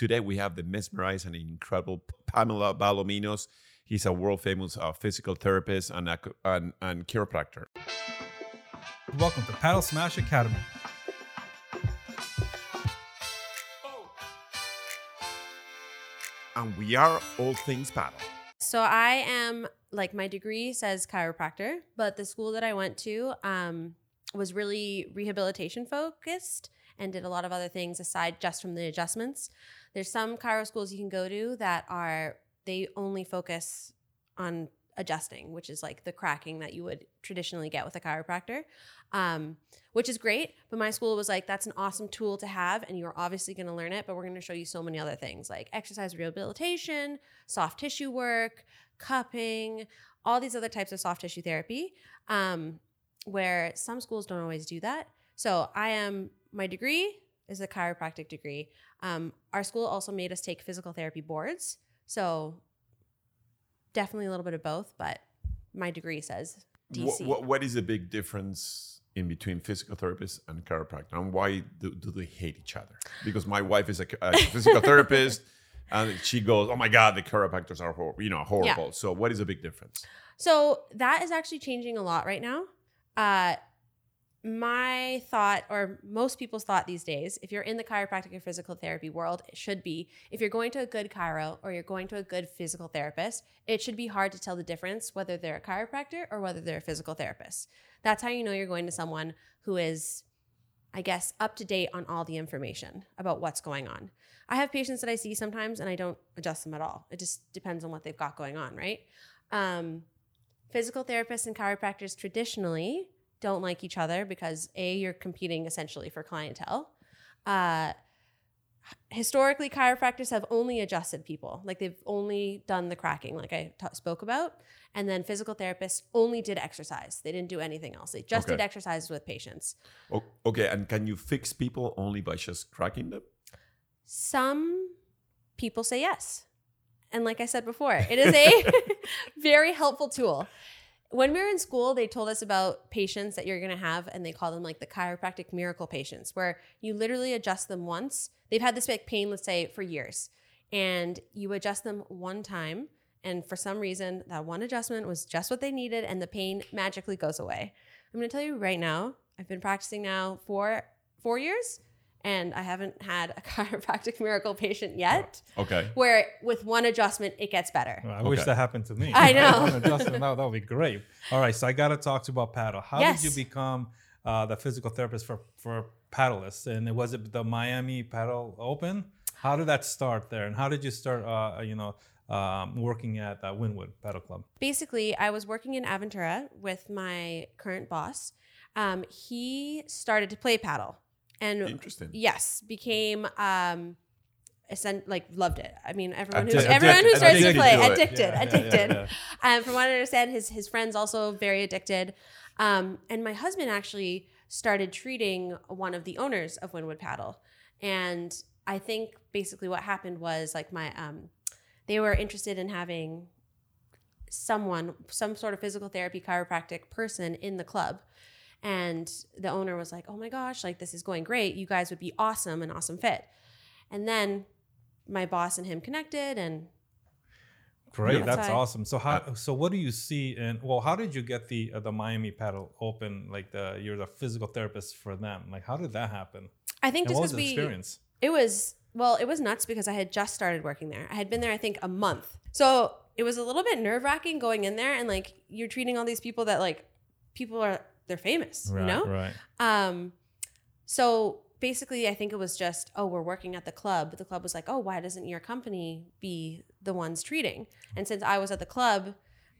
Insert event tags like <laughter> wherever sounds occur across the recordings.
today we have the mesmerized and incredible Pamella Balomenos. He's a world famous uh, physical therapist and, a, and, and chiropractor. Welcome to Padel Smash Academy. And we are all things padel. So I am like my degree says chiropractor, but the school that I went to um, was really rehabilitation focused and did a lot of other things aside just from the adjustments. There's some chiro schools you can go to that are they only focus on adjusting, which is like the cracking that you would traditionally get with a chiropractor, um, which is great. But my school was like, that's an awesome tool to have, and you're obviously going to learn it, but we're going to show you so many other things like exercise rehabilitation, soft tissue work, cupping, all these other types of soft tissue therapy, um, where some schools don't always do that. So I am, my degree is a chiropractic degree. Um, our school also made us take physical therapy boards. So definitely a little bit of both, but my degree says DC. What, what, what is the big difference in between physical therapist and chiropractor, and why do, do they hate each other? Because my wife is a, a physical therapist, <laughs> and she goes, "Oh my God, the chiropractors are hor- you know horrible." Yeah. So, what is the big difference? So that is actually changing a lot right now. Uh, my thought, or most people's thought these days, if you're in the chiropractic or physical therapy world, it should be if you're going to a good chiro or you're going to a good physical therapist, it should be hard to tell the difference whether they're a chiropractor or whether they're a physical therapist. That's how you know you're going to someone who is, I guess, up to date on all the information about what's going on. I have patients that I see sometimes and I don't adjust them at all. It just depends on what they've got going on, right? Um, physical therapists and chiropractors traditionally don't like each other because a you're competing essentially for clientele. Uh, historically chiropractors have only adjusted people. Like they've only done the cracking like i t- spoke about. And then physical therapists only did exercise. They didn't do anything else. They just Okay. did exercises with patients. O- okay, and can you fix people only by just cracking them? some people say yes. And like i said before it is a <laughs> very helpful tool when we were in school they told us about patients that you're going to have and they call them like the chiropractic miracle patients where you literally adjust them once. They've had this like pain let's say for years and you adjust them one time and for some reason that one adjustment was just what they needed and the pain magically goes away. I'm going to tell you right now i've been practicing now for four years and i haven't had a <laughs> chiropractic miracle patient yet Okay. where with one adjustment it gets better Well, I wish that happened to me. I know. One adjustment, that, that would be great. All right, so I got to talk to you about padel. How Yes. did you become uh, the physical therapist for for paddleists? And was it the Miami Padel Open? How did that start there? And how did you start? Uh, you know, um, working at uh, Wynwood Padel Club. basically i was working in aventura with my current boss um, he started to play padel and Interesting. yes became um essen- like loved it. I mean everyone who Addicted- everyone who starts to addicted play to it. addicted Yeah, yeah, addicted. Yeah, yeah. Um, from what i understand his his friends also very addicted. Um, and my husband actually started treating one of the owners of Wynwood Padel. And i think basically what happened was like my um, they were interested in having someone some sort of physical therapy chiropractic person in the club and the owner was like oh my gosh like this is going great you guys would be awesome an awesome fit and then my boss and him connected and Great, Yeah. that's That's awesome. So how? So what do you see? And well, how did you get the uh, the Miami Padel Open? Like the you're the physical therapist for them. Like how did that happen? i think And just was because the we experience? It was well, it was nuts because I had just started working there. I had been there, I think, a month. So it was a little bit nerve wracking going in there and like you're treating all these people that like people are they're famous, Right, you know? right. Um, so basically, I think it was just, oh, we're working at the club. The club was like, oh, why doesn't your company be the ones treating? And since I was at the club,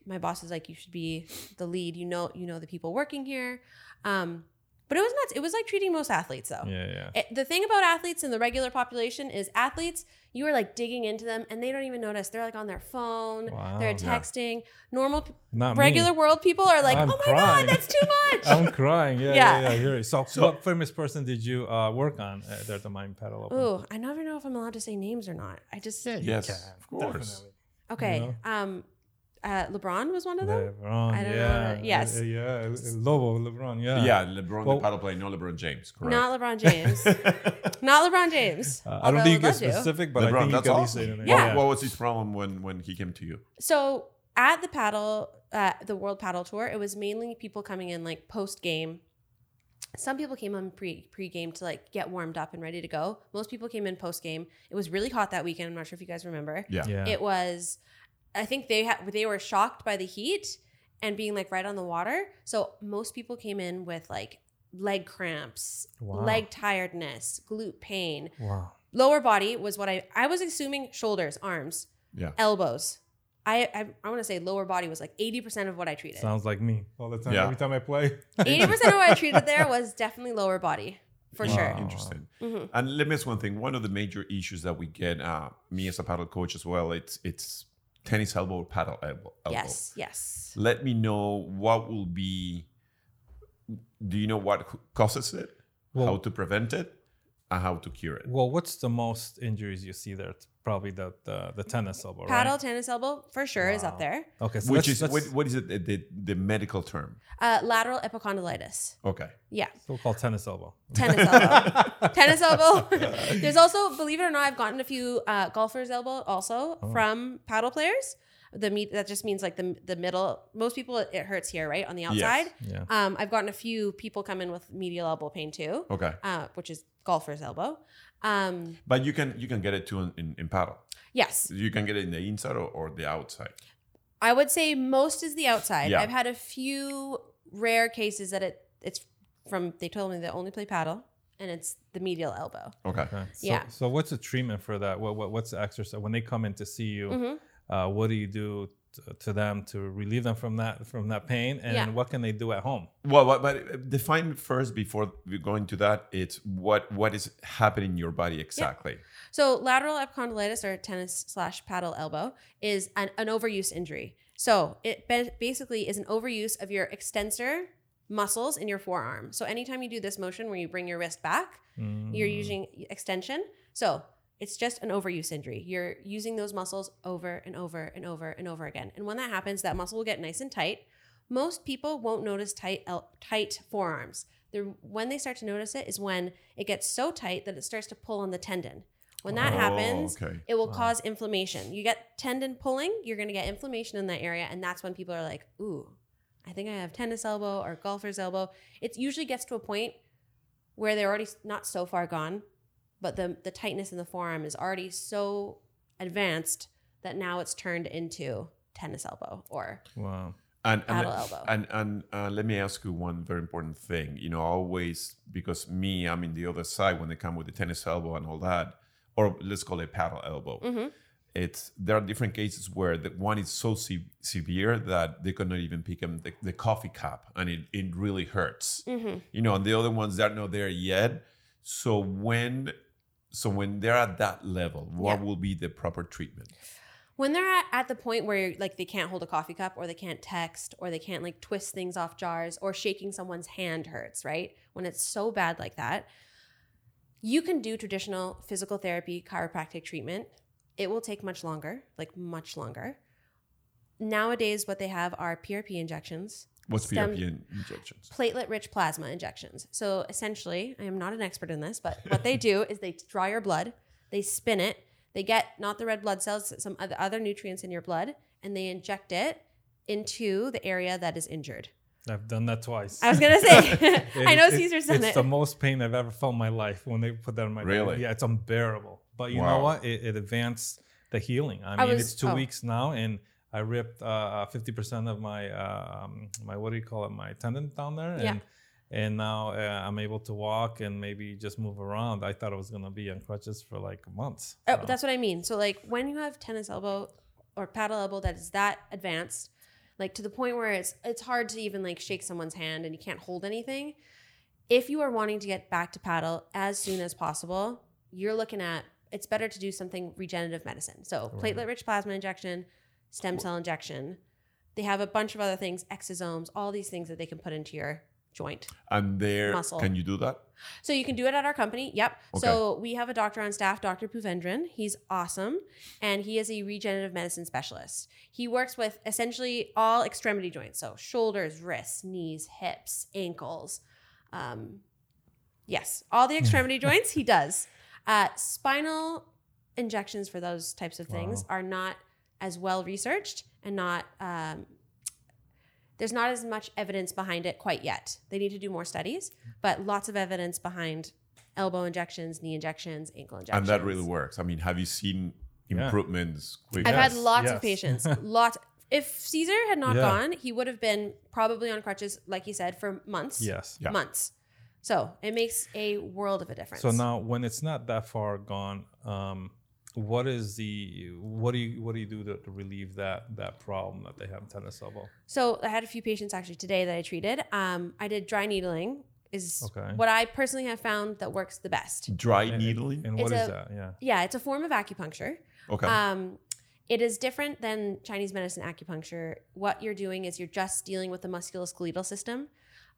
my boss was like, you should be the lead. You know, you know the people working here. Um, but it was nuts. It was like treating most athletes, though. Yeah, yeah. It- the thing about athletes in the regular population is athletes, you are like digging into them and they don't even notice. They're like on their phone, Wow. they're Yeah. texting. Normal, p- Not me. regular world people are like, I'm oh my crying. God, that's too <laughs> much. I'm crying. Yeah, yeah, Yeah. yeah. I hear you. So, <laughs> So- what famous person did you uh, work on uh, there at the Miami Padel Open? Ooh, I never know if I'm allowed to say names or not. I just Yeah, Yes, can. of course. Definitely. okay. know? Um, Uh, LeBron was one of them. LeBron, I don't know yeah, that- yes. uh, yeah, Lobo, LeBron, yeah, Yeah, LeBron, Well- the padel player, not LeBron James. Correct. Not LeBron James. <laughs> Not LeBron James. Uh, I don't think you would get specific, but I LeBron, think you that's can at least awesome. say the. What, Yeah. what was his problem when when he came to you? So at the padel, uh, the World Padel Tour, it was mainly people coming in like post game. Some people came on pre pre game to like get warmed up and ready to go. Most people came in post game. It was really hot that weekend. I'm not sure if you guys remember. Yeah. Yeah, It was, I think they had they were shocked by the heat and being like right on the water. So most people came in with like leg cramps, Wow. leg tiredness, glute pain. wow. Lower body was what I I was assuming shoulders, arms, Yeah. elbows. I I, I want to say lower body was like 80% of what I treated. Sounds like me all the time. Yeah. Every time I play, <laughs> 80% of what I treated there was definitely lower body for Wow. sure. Interesting. Mhm. And let me ask one thing. One of the major issues that we get, uh, me as a padel coach as well, it's it's tennis elbow or padel elbow. elbow. Yes, yes. Let me know what will be. Do you know what causes it? Well- how to prevent it, and how to cure it? well, what's the most injuries you see there? It's probably the the, the tennis elbow, Padel, right? tennis elbow for sure is up there. Okay, so Which let's- is let's- what, what is it? The, the, the medical term? Uh, lateral epicondylitis. Okay. Yeah. so-called tennis elbow. Tennis elbow. <laughs> tennis elbow. <laughs> There's also, believe it or not, I've gotten a few uh, golfers' elbow also Oh. from padel players. The meat that just means like the the middle. Most people it it hurts here, right on the Yes. outside. Yeah. Um, I've gotten a few people come in with medial elbow pain too, Okay. uh, which is golfer's elbow. Um, But you can you can get it too in, in, in padel. yes, You can get it in the inside or, or the outside. I would say most is the outside. Yeah. I've had a few rare cases that it it's from. They told me they only play padel, and it's the medial elbow. Okay. Okay. So, Yeah. So what's the treatment for that? What, what what's the exercise when they come in to see you? Mhm. Uh, what do you do t- to them to relieve them from that from that pain? And Yeah. what can they do at home? Well, but, but define first before we go into that. It's what what is happening in your body exactly. So lateral epicondylitis or tennis slash padel elbow is an, an overuse injury. So it ba- basically is an overuse of your extensor muscles in your forearm. So anytime you do this motion where you bring your wrist back, you're Mm. using extension. So it's just an overuse injury. You're using those muscles over and over and over and over again. And when that happens, that muscle will get nice and tight. Most people won't notice tight el- tight forearms. The when they start to notice it is when it gets so tight that it starts to pull on the tendon. When that Oh, happens, okay. it will cause inflammation. You get tendon pulling, you're going to get inflammation in that area, and that's when people are like, "Ooh, I think I have tennis elbow or golfer's elbow." It usually gets to a point where they're already not so far gone, but the the tightness in the forearm is already so advanced that now it's turned into tennis elbow or Wow. And and, Padel elbow. and and uh, let me ask you one very important thing. You know, always because me, I'm in the other side when they come with the tennis elbow and all that, or let's call it padel elbow. Mhm. It's there are different cases where the one is so se- severe that they cannot even pick up the, the coffee cup, and it, it really hurts. Mhm. You know, and the other ones they're not there yet. So when so when they're at that level, what Yeah. will be the proper treatment? when they're at, at the point where like they can't hold a coffee cup or they can't text or they can't like twist things off jars or shaking someone's hand hurts right when it's so bad like that you can do traditional physical therapy chiropractic treatment it will take much longer like much longer nowadays what they have are prp injections What's Stem- PRP injections? platelet rich plasma injections. So essentially, I am not an expert in this, but what they do is they draw your blood, they spin it, they get not the red blood cells, some other other nutrients in your blood, and they inject it into the area that is injured. I've done that twice. I was gonna say, <laughs> <laughs> I know it- Caesar's done It's it. the most pain I've ever felt in my life when they put that in my body. Really? Yeah, it's unbearable. But you Wow. know what? It, it advanced the healing. I I mean, was- it's two oh. weeks now, and I ripped uh, fifty percent of my um, my what do you call it? My tendon down there, Yeah. and and now uh, I'm able to walk and maybe just move around. I thought I was gonna be on crutches for like months. Oh, So- that's what I mean. So like when you have tennis elbow or padel elbow that is that advanced, like to the point where it's it's hard to even like shake someone's hand and you can't hold anything. If you are wanting to get back to padel as soon as possible, you're looking at it's better to do something regenerative medicine. So platelet rich plasma injection, stem cell injection. They have a bunch of other things, exosomes, all these things that they can put into your joint. And there, Muscle. can you do that? So you can do it at our company. Yep. Okay. So we have a doctor on staff, Dr. Puvendran. He's awesome. And he is a regenerative medicine specialist. He works with essentially all extremity joints. So shoulders, wrists, knees, hips, ankles. Um, yes, all the <laughs> extremity joints he does. Uh, spinal injections for those types of things Wow. are not as well researched and not um, there's not as much evidence behind it quite yet. They need to do more studies, but lots of evidence behind elbow injections, knee injections, ankle injections. And that really works. I mean, have you seen Yeah. improvements? I've Yes, had lots yes. of patients. <laughs> lots. If Caesar had not Yeah. gone, he would have been probably on crutches, like you said, for months. Yes. Yeah. Months. So it makes a world of a difference. So now, when it's not that far gone, um, what is the what do you what do you do to, to relieve that that problem that they have in tennis elbow? So I had a few patients actually today that I treated. Um, I did dry needling. Is Okay. what I personally have found that works the best. Dry And- needling? And what It's is a- that? Yeah. Yeah, it's a form of acupuncture. okay. Um, it is different than Chinese medicine acupuncture. What you're doing is you're just dealing with the musculoskeletal system.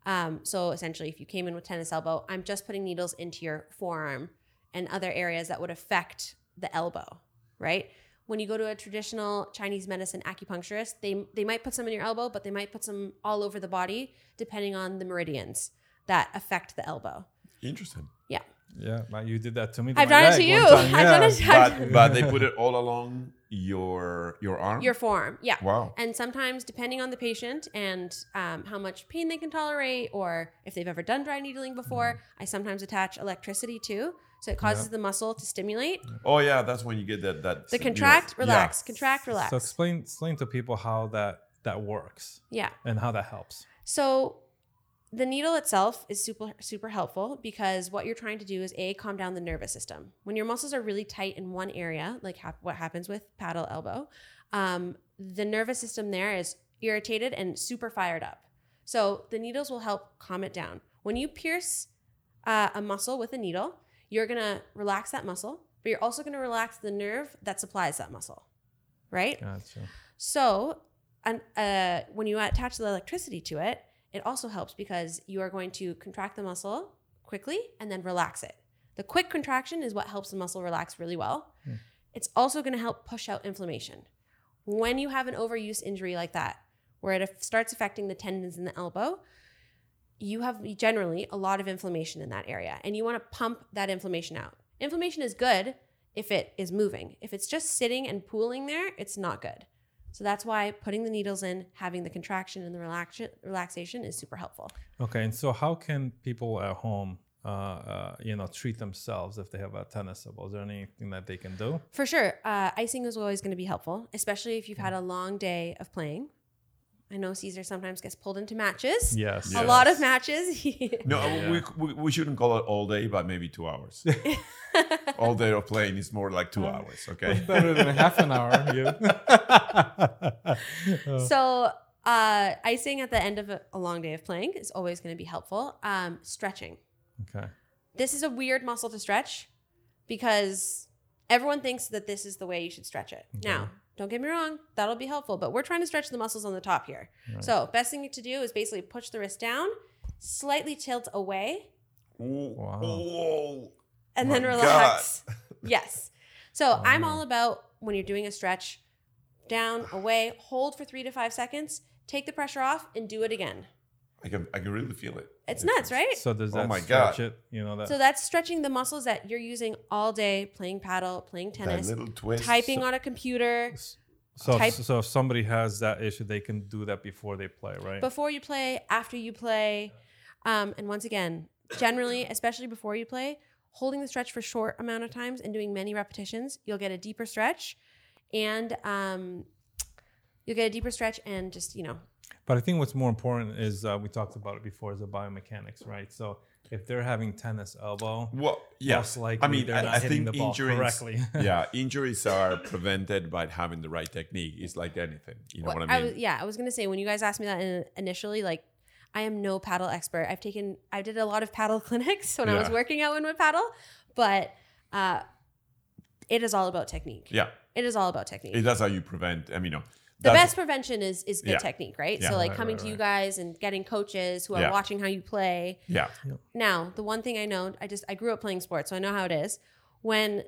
Um, so essentially, if you came in with tennis elbow, I'm just putting needles into your forearm and other areas that would affect the elbow, right? When you go to a traditional Chinese medicine acupuncturist, they they might put some in your elbow, but they might put some all over the body, depending on the meridians that affect the elbow. Interesting. Yeah, Yeah, but you did that to me. <laughs> I've done it to you. one time, I've done it. I've- But, but they <laughs> put it all along your your arm? your forearm. Yeah. wow. And sometimes, depending on the patient and um, how much pain they can tolerate, or if they've ever done dry needling before, I sometimes attach electricity too. So it causes the muscle to stimulate. Oh yeah, that's when you get that that The you know, contract, yeah. relax, contract, relax. So explain explain to people how that that works yeah. and how that helps. So the needle itself is super super helpful because what you're trying to do is a calm down the nervous system. When your muscles are really tight in one area, like hap- what happens with padel elbow, um, the nervous system there is irritated and super fired up. So the needles will help calm it down. When you pierce uh, a muscle with a needle, you're gonna relax that muscle, but you're also gonna relax the nerve that supplies that muscle, right? Gotcha. So, and uh, when you attach the electricity to it, it also helps because you are going to contract the muscle quickly and then relax it. The quick contraction is what helps the muscle relax really well. Hmm. It's also going to help push out inflammation. When you have an overuse injury like that, where it starts affecting the tendons in the elbow, you have generally a lot of inflammation in that area and you want to pump that inflammation out. Inflammation is good if it is moving. If it's just sitting and pooling there, it's not good. So that's why putting the needles in, having the contraction and the relaxation, relaxation is super helpful. Okay, and so how can people at home, uh, uh, you know, treat themselves if they have a tennis elbow? Is there anything that they can do? For sure, uh, icing is always going to be helpful, especially if you've had a long day of playing. I know Caesar sometimes gets pulled into matches. Yes. A lot of matches. <laughs> No, Yeah. we, we we shouldn't call it all day, but maybe two hours. <laughs> all day of playing is more like two hours. Okay. Better than half an hour. You. <laughs> so uh, icing at the end of a, a long day of playing is always going to be helpful. Um, stretching. okay. This is a weird muscle to stretch because everyone thinks that this is the way you should stretch it. Now, don't get me wrong, that'll be helpful, but we're trying to stretch the muscles on the top here. So, best thing to do is basically push the wrist down, slightly tilt away, Ooh, Wow. and My then relax. <laughs> <laughs> yes. So, I'm all about when you're doing a stretch, down, away, hold for three to five seconds, take the pressure off, and do it again. I can I can really feel it. It's nuts, right? So does Oh that my stretch God. it? You know that. So that's stretching the muscles that you're using all day playing padel, playing That tennis, little twist. typing on a computer. so, type- so if somebody has that issue, they can do that before they play, right? before you play, after you play. Um, and once again, generally, especially before you play, holding the stretch for short amount of times and doing many repetitions, you'll get a deeper stretch and um, you'll get a deeper stretch and just, you know, But I think what's more important is uh, we talked about it before is the biomechanics, right? So if they're having tennis elbow, Well, yeah. most likely I mean, they're I, not I hitting think the ball injuries. correctly. <laughs> yeah, injuries are prevented by having the right technique. It's like anything. You know What- what I mean? was, yeah, I was gonna say when you guys asked me that in, initially, like I am no padel expert. I've taken, I did a lot of padel <laughs> clinics when I was Yeah. working at Wynwood Padel, but uh, it is all about technique. yeah. It is all about technique. It- That's how you prevent. I mean, you know, the That's- best prevention is is good Yeah. technique, right? Yeah. So like Right, coming right, to you guys and getting coaches who are Yeah. watching how you play. Yeah. Now, the one thing I know, I just I grew up playing sports, so I know how it is. When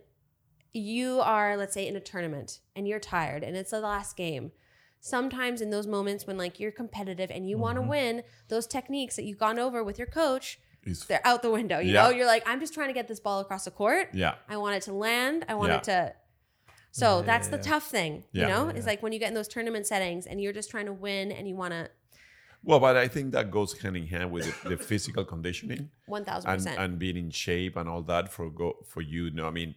you are, let's say, in a tournament and you're tired and it's the last game, sometimes in those moments when like you're competitive and you want to mm-hmm. win, those techniques that you've gone over with your coach, It's- they're out the window. You Yeah. know, you're like, I'm just trying to get this ball across the court. yeah. I want it to land. I want Yeah. it to. So Yeah, that's yeah, the tough thing, you know, is like when you get in those tournament settings and you're just trying to win and you want to Well, but I think that goes hand in hand with the, the physical conditioning. one thousand and percent. and being in shape and all that for go for you. No, I mean,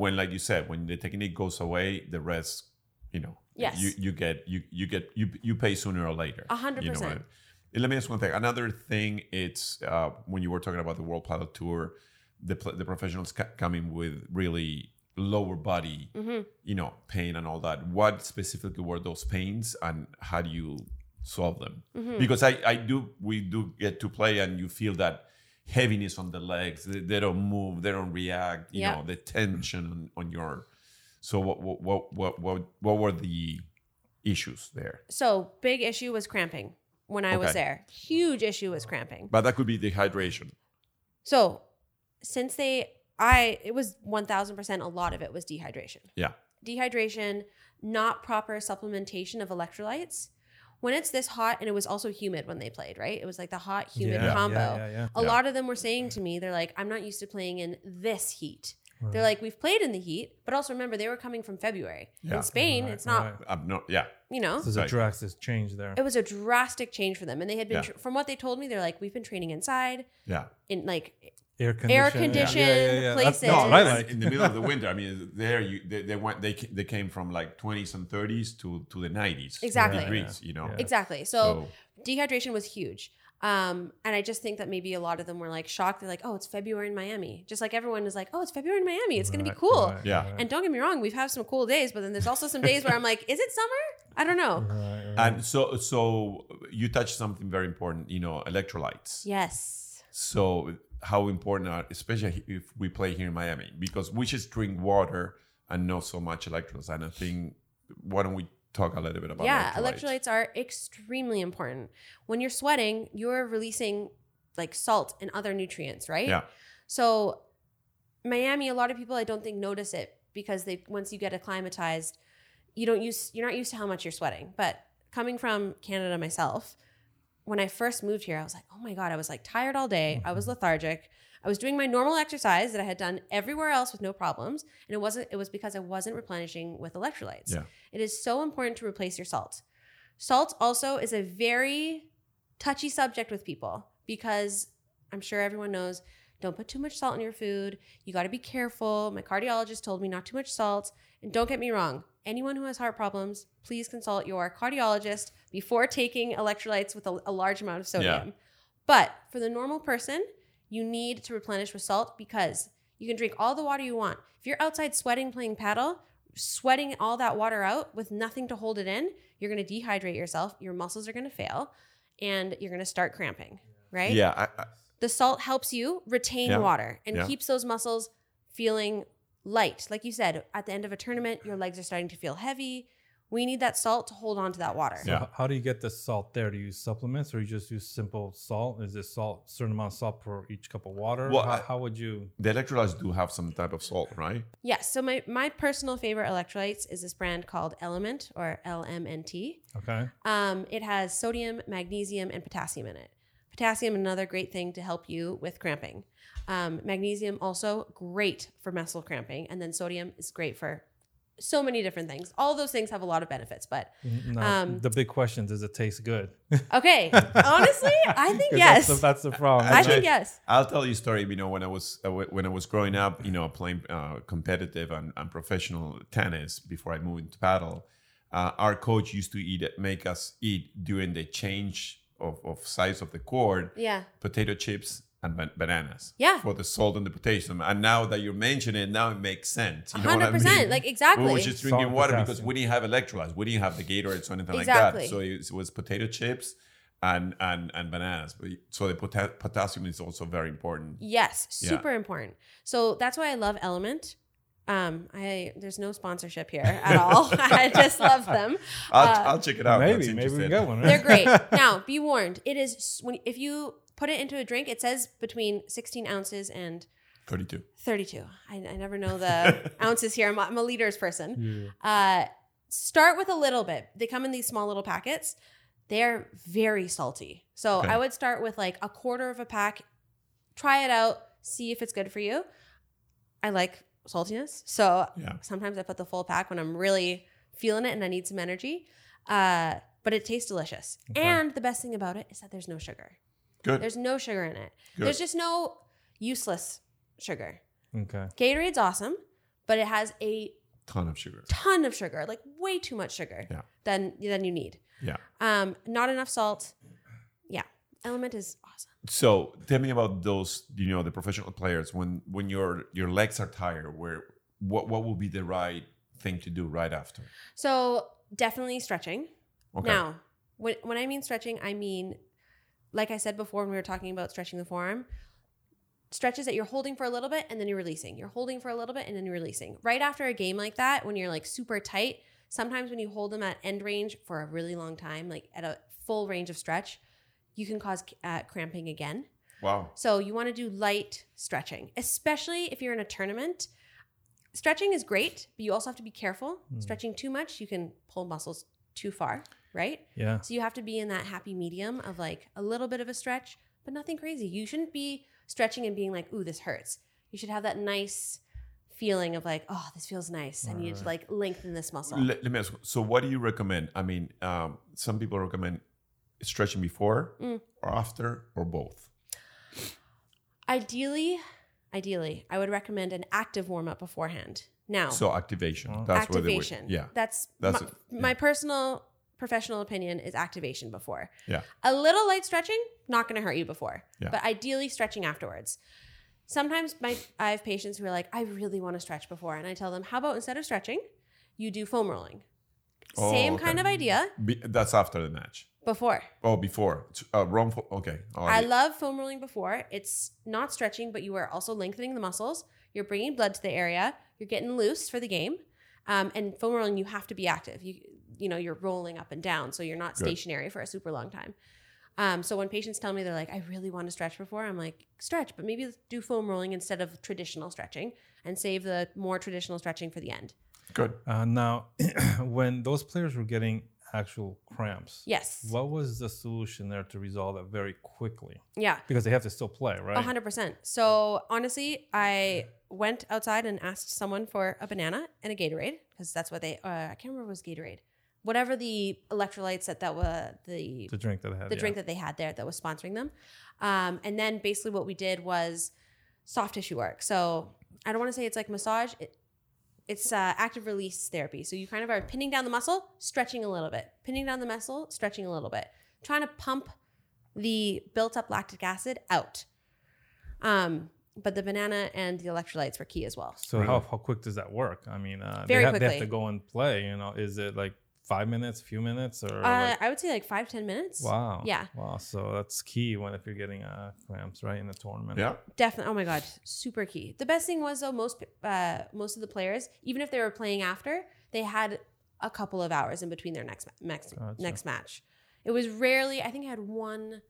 when like you said, when the technique goes away, the rest, you know, Yes. you you get you you get you you pay sooner or later. A hundred you know percent. what? Let me ask one thing. Another thing, it's uh, when you were talking about the World Padel Tour, the the professionals ca- coming with really lower body, Mhm. you know, pain and all that. What specifically were those pains, and how do you solve them? Mhm. because I, I do we do get to play and you feel that heaviness on the legs they, they don't move they don't react you Yeah. know the tension on, on your so what what, what what what what were the issues there So big issue was cramping when I was there. Huge issue was cramping. but that could be dehydration So since they, I, it was 1000% a lot of it was dehydration. yeah Dehydration, not proper supplementation of electrolytes. When it's this hot, and it was also humid when they played, right? It was like the hot humid Yeah, combo. Yeah, yeah, yeah. A Yeah. lot of them were saying to me, they're like, I'm not used to playing in this heat. They're like, we've played in the heat, but also remember they were coming from February. Yeah. In Spain, Right, it's not, right. I'm not yeah you know, So there's a Right. drastic change there. it was a drastic change for them. And they had been, Yeah. tr- from what they told me, they're like, we've been training inside yeah in like Air conditioned, conditioned places. That's, no what I like. in the middle of the winter i mean <laughs> there you they, they went they, they came from like 20s and 30s to to the 90s Exactly. degrees you know Yeah. exactly. So, so dehydration was huge. Um, and I just think that maybe a lot of them were like shocked. They're like, oh, it's February in Miami. Just like everyone is like, oh, it's February in Miami. It's going to be cool. right, Yeah. right. And don't get me wrong, we've had some cool days, but then there's also some days where I'm like, is it summer? I don't know. Right, right. and so so you touched something very important you know electrolytes Yes. So how important are, especially if we play here in Miami, because we just drink water and not so much electrolytes. And I think why don't we talk a little bit about yeah, electrolytes? electrolytes are extremely important. When you're sweating, you're releasing like salt and other nutrients, right? Yeah. So Miami, a lot of people I don't think notice it because they once you get acclimatized, you don't use you're not used to how much you're sweating. But coming from Canada myself, when I first moved here, I was like, oh my God, I was like tired all day. I was mm-hmm. lethargic. I was doing my normal exercise that I had done everywhere else with no problems. And it wasn't, it was because I wasn't replenishing with electrolytes. Yeah. It is so important to replace your salt. Salt also is a very touchy subject with people because I'm sure everyone knows don't put too much salt in your food. You got to be careful. My cardiologist told me not too much salt. And don't get me wrong, anyone who has heart problems, please consult your cardiologist before taking electrolytes with a, a large amount of sodium. But for the normal person, you need to replenish with salt because you can drink all the water you want. If you're outside sweating playing padel, sweating all that water out with nothing to hold it in, you're going to dehydrate yourself. Your muscles are going to fail and you're going to start cramping, right? Yeah. I, I, The salt helps you retain Yeah. water and Yeah. keeps those muscles feeling light. Like you said, at the end of a tournament, your legs are starting to feel heavy. We need that salt to hold on to that water. So Yeah. how do you get the salt there? Do you use supplements or you just use simple salt? Is this salt certain amount of salt per each cup of water? Well, how, I- how would you? the electrolytes do have some type of salt, right? Yes. So my, my personal favorite electrolytes is this brand called Element or LMNT. Okay. Um, it has sodium, magnesium, and potassium in it. Potassium, another great thing to help you with cramping. Um, magnesium, also great for muscle cramping. And then sodium is great for so many different things. All those things have a lot of benefits. But Now, Um, the big question: is Does it taste good? <laughs> okay, honestly, I <laughs> think 'Cause yes. That's the, that's the problem. I I- think yes. I'll tell you a story. You know, when I was uh, when I was growing up, you know, playing uh, competitive and, and professional tennis before I moved into padel, uh, our coach used to eat make us eat during the change of, of size of the court Yeah. potato chips and ban- bananas. Yeah. For the salt and the potassium. And now that you're mentioning it, now it makes sense. You know what I 100%. mean? Like, exactly. We were just drinking and water because we didn't have electrolytes. We didn't have the Gatorade or anything Exactly. like that. So it was potato chips and and and bananas. But so the pota- potassium is also very important. Yes, Yeah. super important. So that's why I love Element. Um, I there's no sponsorship here at <laughs> all. <laughs> I just love them. I'll, Uh, I'll check it out. Maybe, maybe we can get one. <laughs> They're great. now, be warned. It is when if you put it into a drink, it says between 16 ounces and 32. 32. I, I never know the <laughs> ounces here. I'm, a- I'm a liters person. Yeah. Uh, start with a little bit. They come in these small little packets. They're very salty. So Okay. I would start with like a quarter of a pack. Try it out. See if it's good for you. I like saltiness. So Yeah. sometimes I put the full pack when I'm really feeling it and I need some energy. Uh, but it tastes delicious. Okay. And the best thing about it is that there's no sugar. Good. There's no sugar in it. Good. There's just no useless sugar. Okay. Gatorade's awesome, but it has a Ton of sugar. ton of sugar, like way too much sugar Yeah. than than you need. Yeah. Um, not enough salt. Yeah, Element is awesome. So tell me about those, you know, the professional players when when your your legs are tired, where what what will be the right thing to do right after? So definitely stretching. Okay. Now, when when I mean stretching, I mean, like I said before when we were talking about stretching the forearm, stretches that you're holding for a little bit and then you're releasing. You're holding for a little bit and then you're releasing. Right after a game like that, when you're like super tight, sometimes when you hold them at end range for a really long time, like at a full range of stretch, you can cause uh, cramping again. Wow. So you want to do light stretching, especially if you're in a tournament. Stretching is great, but you also have to be careful. Mm. Stretching too much, you can pull muscles too far, right? Yeah. So you have to be in that happy medium of like a little bit of a stretch, but nothing crazy. You shouldn't be stretching and being like, ooh, this hurts. You should have that nice feeling of like, oh, this feels nice. I need to like lengthen this muscle. Let, let me ask. So, what do you recommend? I mean, um, some people recommend stretching before Mm. or after or both. Ideally, ideally, I would recommend an active warm up beforehand. Now, So activation. Wow. That's where they would. activation. Yeah. That's, That's my, it. my personal professional opinion is activation before. Yeah. A little light stretching, not going to hurt you before. Yeah. But ideally stretching afterwards. Sometimes my I have patients who are like, I really want to stretch before. And I tell them, how about instead of stretching, you do foam rolling. Oh, Same okay. kind of idea Be, that's after the match. before. Oh, before. Uh, wrong. fo- Okay. I love foam rolling before. It's not stretching, but you are also lengthening the muscles. You're bringing blood to the area. You're getting loose for the game. Um, and foam rolling, you have to be active. You you know you're rolling up and down, so you're not Good. stationary for a super long time. Um, so when patients tell me they're like, I really want to stretch before, I'm like, stretch, but maybe do foam rolling instead of traditional stretching, and save the more traditional stretching for the end. Good. Uh, now, <clears throat> when those players were getting actual cramps, Yes. what was the solution there to resolve that very quickly? Yeah. Because they have to still play, right? A hundred percent. So honestly, I went outside and asked someone for a banana and a Gatorade because that's what they. Uh, I can't remember if it was Gatorade, whatever the electrolytes that that were the The drink that they had. the yeah. drink that they had there that was sponsoring them. Um, and then basically what we did was soft tissue work. So I don't want to say it's like massage. It, it's uh, active release therapy. So you kind of are pinning down the muscle, stretching a little bit, pinning down the muscle, stretching a little bit, trying to pump the built up lactic acid out. Um, but the banana and the electrolytes were key as well. So how, how quick does that work? I mean, uh, Very they, have, they have to go and play. You know, is it like five minutes, a few minutes, or? Uh, like, I would say like five ten minutes. wow. yeah. Wow. So that's key when if you're getting uh, cramps, right, in the tournament. Yeah. Definitely. Oh my god, super key. The best thing was though most uh, most of the players, even if they were playing after, they had a couple of hours in between their next ma- next Gotcha. next match. It was rarely. I think I had one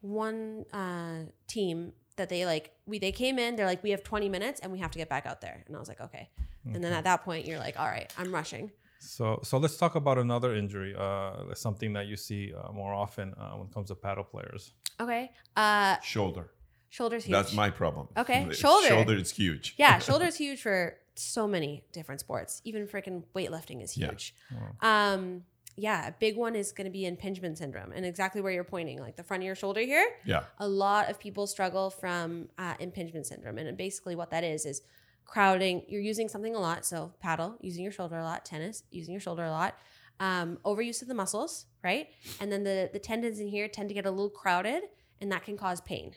one uh, team that they like. We they came in. They're like, we have twenty minutes and we have to get back out there. And I was like, okay. And then at that point, you're like, all right, I'm rushing. So, so let's talk about another injury, uh, something that you see uh, more often uh, when it comes to padel players. Okay. Uh, Shoulder. shoulders huge. That's my problem. Okay, The <laughs> shoulder. Shoulder is huge. Yeah, <laughs> shoulder's huge for so many different sports. Even freaking weightlifting is huge. Yeah. huge. Um, yeah, a big one is going to be impingement syndrome, and exactly where you're pointing, like the front of your shoulder here. Yeah. A lot of people struggle from uh, impingement syndrome, and basically what that is is crowding. You're using something a lot, so padel, using your shoulder a lot, tennis, using your shoulder a lot. Um, overuse of the muscles, right? And then the the tendons in here tend to get a little crowded, and that can cause pain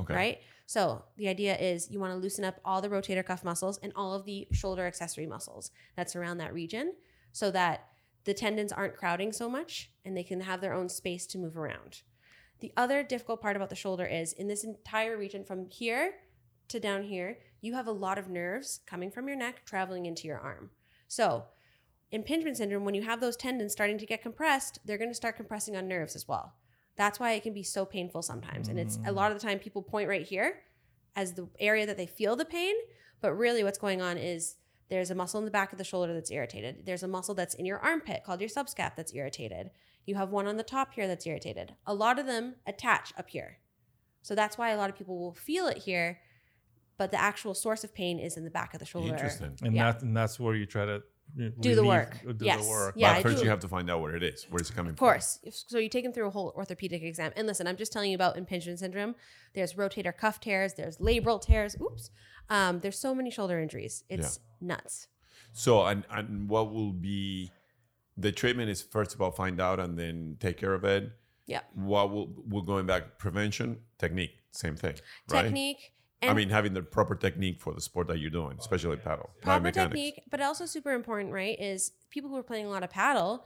Okay. right? So the idea is you want to loosen up all the rotator cuff muscles and all of the shoulder accessory muscles that surround that region so that the tendons aren't crowding so much and they can have their own space to move around. The other difficult part about the shoulder is in this entire region from here to down here, you have a lot of nerves coming from your neck traveling into your arm. So, impingement syndrome, when you have those tendons starting to get compressed, they're going to start compressing on nerves as well. That's why it can be so painful sometimes. And it's a lot of the time people point right here as the area that they feel the pain, but really what's going on is there's a muscle in the back of the shoulder that's irritated. There's a muscle that's in your armpit called your subscap that's irritated. You have one on the top here that's irritated. A lot of them attach up here. So that's why a lot of people will feel it here, but the actual source of pain is in the back of the shoulder. Interesting. and Yeah. that and that's where you try to Do the work. Do Yes. the work. Yeah, but first you have to find out where it is. Where it's coming from. Of course. If- So you take them through a whole orthopedic exam. And listen, I'm just telling you about impingement syndrome. There's rotator cuff tears. There's labral tears. Oops. Um, there's so many shoulder injuries. It's nuts. So, and, and what will be the treatment is first of all find out and then take care of it. Yeah. What will we're going back to prevention technique same thing right? And I mean having the proper technique for the sport that you're doing, especially padel. proper technique, but also super important, right? Is people who are playing a lot of padel,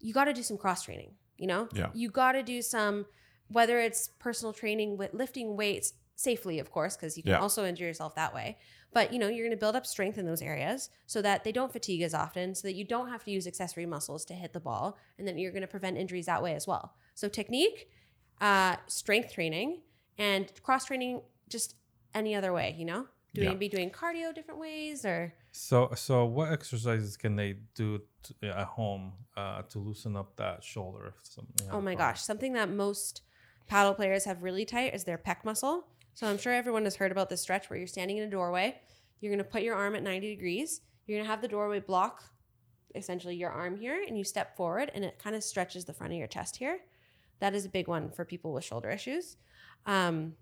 you got to do some cross training. You know, Yeah. you got to do some, whether it's personal training with lifting weights safely, of course, because you can Yeah. also injure yourself that way. But you know, you're going to build up strength in those areas so that they don't fatigue as often, so that you don't have to use accessory muscles to hit the ball, and then you're going to prevent injuries that way as well. So technique, uh, strength training, and cross training, just any other way. You know, doing Yeah. be doing cardio different ways or. So, so what exercises can they do t at home uh, to loosen up that shoulder? If Oh my gosh, something that most padel players have really tight is their pec muscle. So I'm sure everyone has heard about this stretch where you're standing in a doorway. You're going to put your arm at 90 degrees. You're going to have the doorway block essentially your arm here and you step forward and it kind of stretches the front of your chest here. That is a big one for people with shoulder issues. Um,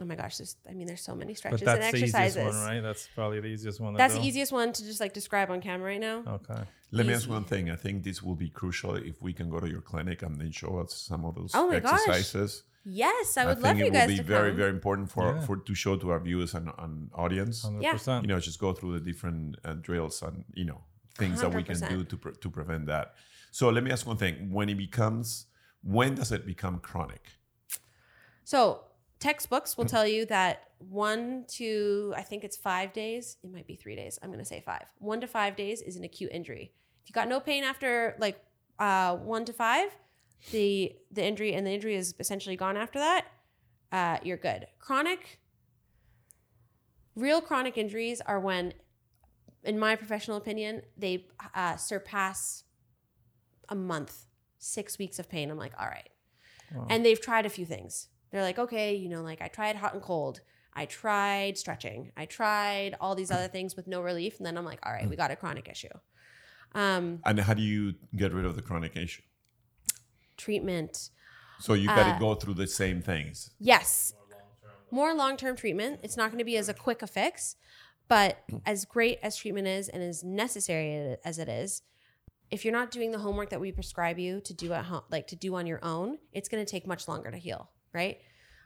oh my gosh, there's I mean there's so many stretches But stretches that's and the exercises. easiest one, right? That's probably the easiest one. to That's do. the easiest one to just like describe on camera right now. Okay. Let me ask one thing. I think this will be crucial if we can go to your clinic and then show us some of those Oh my gosh. exercises. Yes, I would think love you guys to come. it will be to very, come. very important for, Yeah. for to show to our viewers and, and audience. Hundred Yeah. You know, just go through the different uh, drills and you know things that we can do to pre- to prevent that. So let me ask one thing: When it becomes, when does it become chronic? So textbooks will tell you that one to I think it's five days. It might be three days. I'm going to say five. One to five days is an acute injury. If you got no pain after like uh, one to five, the the injury and the injury is essentially gone after that. Uh, you're good. Chronic. Real chronic injuries are when, in my professional opinion, they uh, surpass a month, six weeks of pain. I'm like, all right Wow. and they've tried a few things. They're like, okay, you know, like I tried hot and cold. I tried stretching. I tried all these other things with no relief. And then I'm like, all right, we got a chronic issue. Um, And how do you get rid of the chronic issue? treatment. So you got to Uh, go through the same things. Yes. More long term treatment. It's not going to be as a quick a fix, but as great as treatment is and as necessary as it is, if you're not doing the homework that we prescribe you to do at home, like to do on your own, it's going to take much longer to heal, right?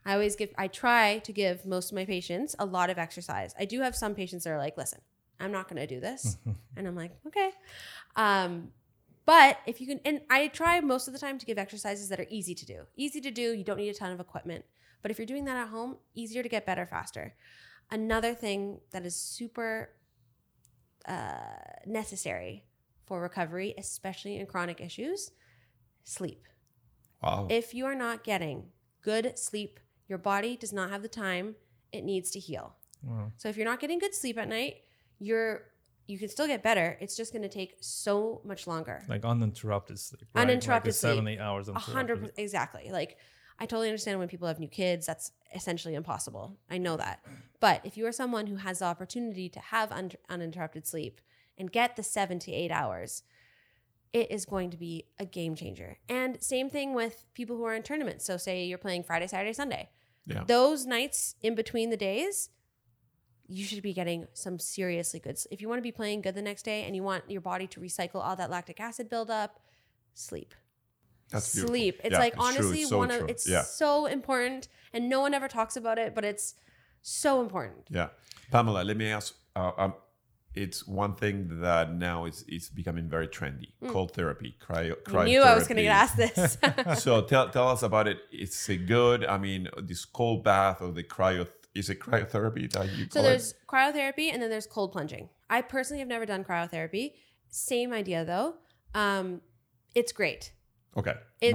I always give, I try to give most of my patients a lot of exercise. I do have some patients that are like, listen, I'm not going to do this. <laughs> and I'm like, okay. Um, but if you can, and I try most of the time to give exercises that are easy to do. Easy to do, you don't need a ton of equipment. But if you're doing that at home, easier to get better faster. Another thing that is super uh, necessary for recovery, especially in chronic issues, sleep. Wow. If you are not getting good sleep, your body does not have the time it needs to heal. Wow. So if you're not getting good sleep at night, you're you can still get better. It's just going to take so much longer. Like uninterrupted sleep. right? Uninterrupted like a seven, eight hours A hundred exactly. Like I totally understand when people have new kids. That's essentially impossible. I know that. But if you are someone who has the opportunity to have un- uninterrupted sleep and get the seven to eight hours, it is going to be a game changer. And same thing with people who are in tournaments. So say you're playing Friday, Saturday, Sunday. Yeah. Those nights in between the days, you should be getting some seriously good. If you want to be playing good the next day and you want your body to recycle all that lactic acid buildup, sleep That's beautiful. sleep. It's Yeah, like it's true. honestly It's so one true. of it's Yeah. so important and no one ever talks about it, but it's so important. Yeah, Pamella, let me ask. Uh, um, it's one thing that now is is becoming very trendy: cold therapy, cryo. Hmm. I knew I was going to get asked this. <laughs> <laughs> so tell tell us about it. it. Is it good? I mean, this cold bath or the cryo is it cryotherapy that you So call it? there's cryotherapy and then there's cold plunging. I personally have never done cryotherapy. Same idea though. Um, it's great. Okay. It's-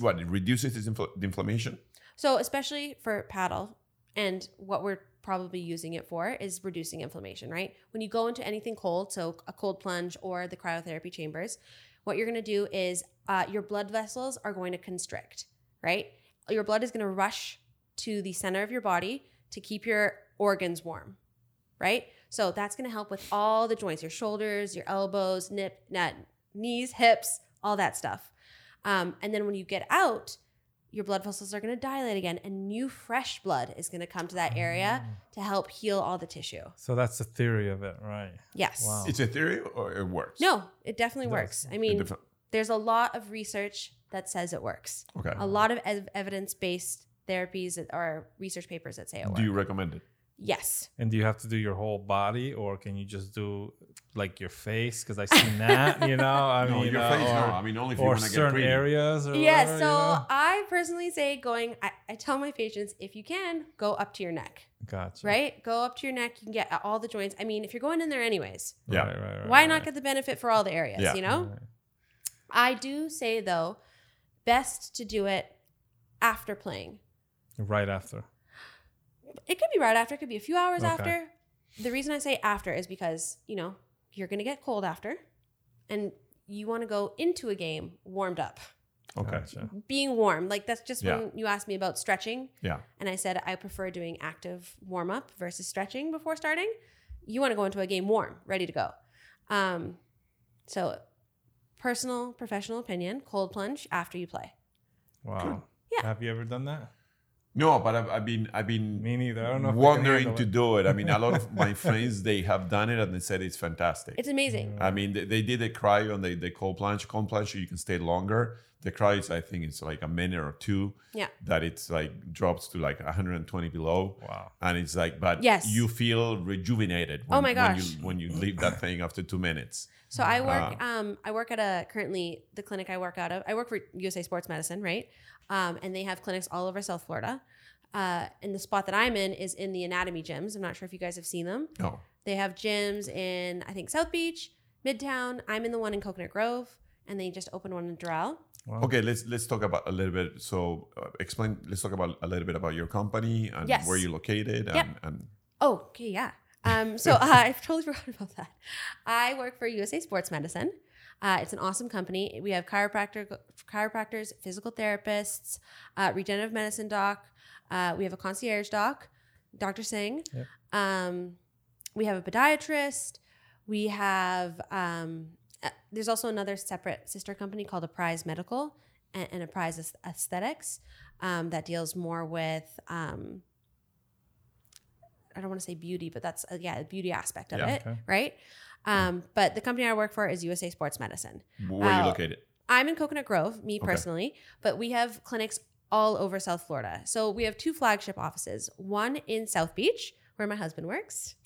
what, what, it reduces this infl- the inflammation? So especially for padel, and what we're probably using it for is reducing inflammation, right? When you go into anything cold, so a cold plunge or the cryotherapy chambers, what you're going to do is uh, your blood vessels are going to constrict, right? Your blood is going to rush to the center of your body to keep your organs warm, right? So that's going to help with all the joints, your shoulders, your elbows, nip, nut, knees, hips, all that stuff. Um, and then when you get out, your blood vessels are going to dilate again, and new fresh blood is going to come to that area ah. to help heal all the tissue. So that's the theory of it, right? Yes. Wow. It's a theory or it works? No, it definitely It works. does. I A mean, different- there's a lot of research that says it works. okay. A lot of ev- evidence-based therapies that are research papers that say it works. Do you recommend it? Yes. And do you have to do your whole body, or can you just do like your face? Because I've seen that, you know. <laughs> I no, mean, your uh, face. or, no, I mean only if you want to get certain areas. Or Yeah. whatever, So you know? I personally say going. I, I tell my patients if you can go up to your neck, gotcha. right? Go up to your neck. You can get all the joints. I mean, if you're going in there anyways, Yeah. Right, right, right, why right. not get the benefit for all the areas? Yeah. You know. Right. I do say though, best to do it after playing. Right after. It could be right after, it could be a few hours Okay. after. The reason I say after is because, you know, you're going to get cold after and you want to go into a game warmed up. Okay. Gotcha. Being warm, like that's just Yeah. when you asked me about stretching Yeah. and I said I prefer doing active warm up versus stretching before starting. You want to go into a game warm, ready to go. Um, so, personal, professional opinion, cold plunge after you play. Wow. Yeah. Have you ever done that? No, but I've, I've been I've been Me neither. I don't know. If I can wondering to do it. I mean, a lot of my <laughs> friends they have done it and they said it's fantastic. It's amazing. I mean, they, they did a cryo and they they cold plunge. Cold plunge, you can stay longer. The cryo is, I think, it's like a minute or two. Yeah. That it's like drops to like 120 below, Wow. and it's like, but Yes. you feel rejuvenated. When, Oh my When gosh. you, when you leave that thing after two minutes. So I work. Ah. Um, I work at a currently the clinic I work out of. I work for USA Sports Medicine, right? Um, and they have clinics all over South Florida. Uh, and the spot that I'm in is in the anatomy gyms. I'm not sure if you guys have seen them. No. They have gyms in I think South Beach, Midtown. I'm in the one in Coconut Grove, and they just opened one in Doral. Wow. Okay, let's let's talk about a little bit. So, uh, explain. Let's talk about a little bit about your company and Yes. where you're located. And, Yep. and Oh, okay, yeah. Um, so <laughs> uh, I totally <laughs> forgot about that. I work for USA Sports Medicine. Uh, it's an awesome company. We have chiropractor, chiropractors, physical therapists, uh, regenerative medicine doc. Uh, we have a concierge doc, Dr. Singh. Yep. Um, we have a podiatrist. We have um, uh, there's also another separate sister company called Apprise Medical and, and Apprise Aesthetics um, that deals more with um, I don't want to say beauty, but that's uh, yeah, the beauty aspect of Yeah. it, Okay. right? Um, but the company I work for is USA Sports Medicine. where are you Uh, located? I'm in Coconut Grove, me Okay. personally, but we have clinics all over South Florida. So we have two flagship offices one in South Beach, where my husband works,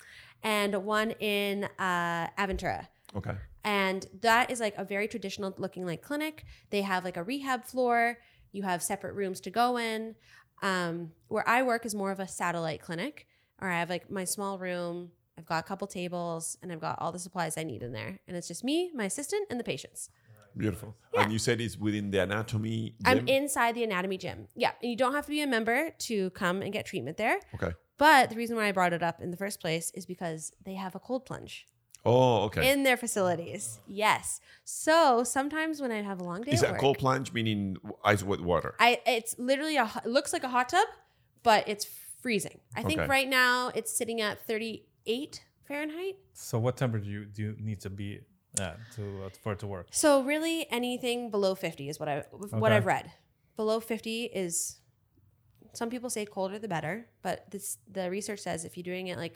and one in uh, Aventura. Okay. And that is like a very traditional looking like clinic. They have like a rehab floor. You have separate rooms to go in. Um, where I work is more of a satellite clinic, or I have like my small room. I've got a couple tables and I've got all the supplies I need in there. And it's just me, my assistant, and the patients. Beautiful. Yeah. And you said it's within the anatomy. I'm inside the anatomy gym. Yeah. And you don't have to be a member to come and get treatment there. Okay. But the reason why I brought it up in the first place is because they have a cold plunge Oh, okay. in their facilities. Yes. So sometimes when I have a long day Is that a work, cold plunge meaning ice with water? I it's literally a it looks like a hot tub, but it's freezing. I think right now it's sitting at 38 Fahrenheit. So what temperature do you, do you need to be at to uh, for it to work? So really anything below 50 is what I what Okay. I've read. Below 50 is some people say colder the better, but this the research says if you're doing it like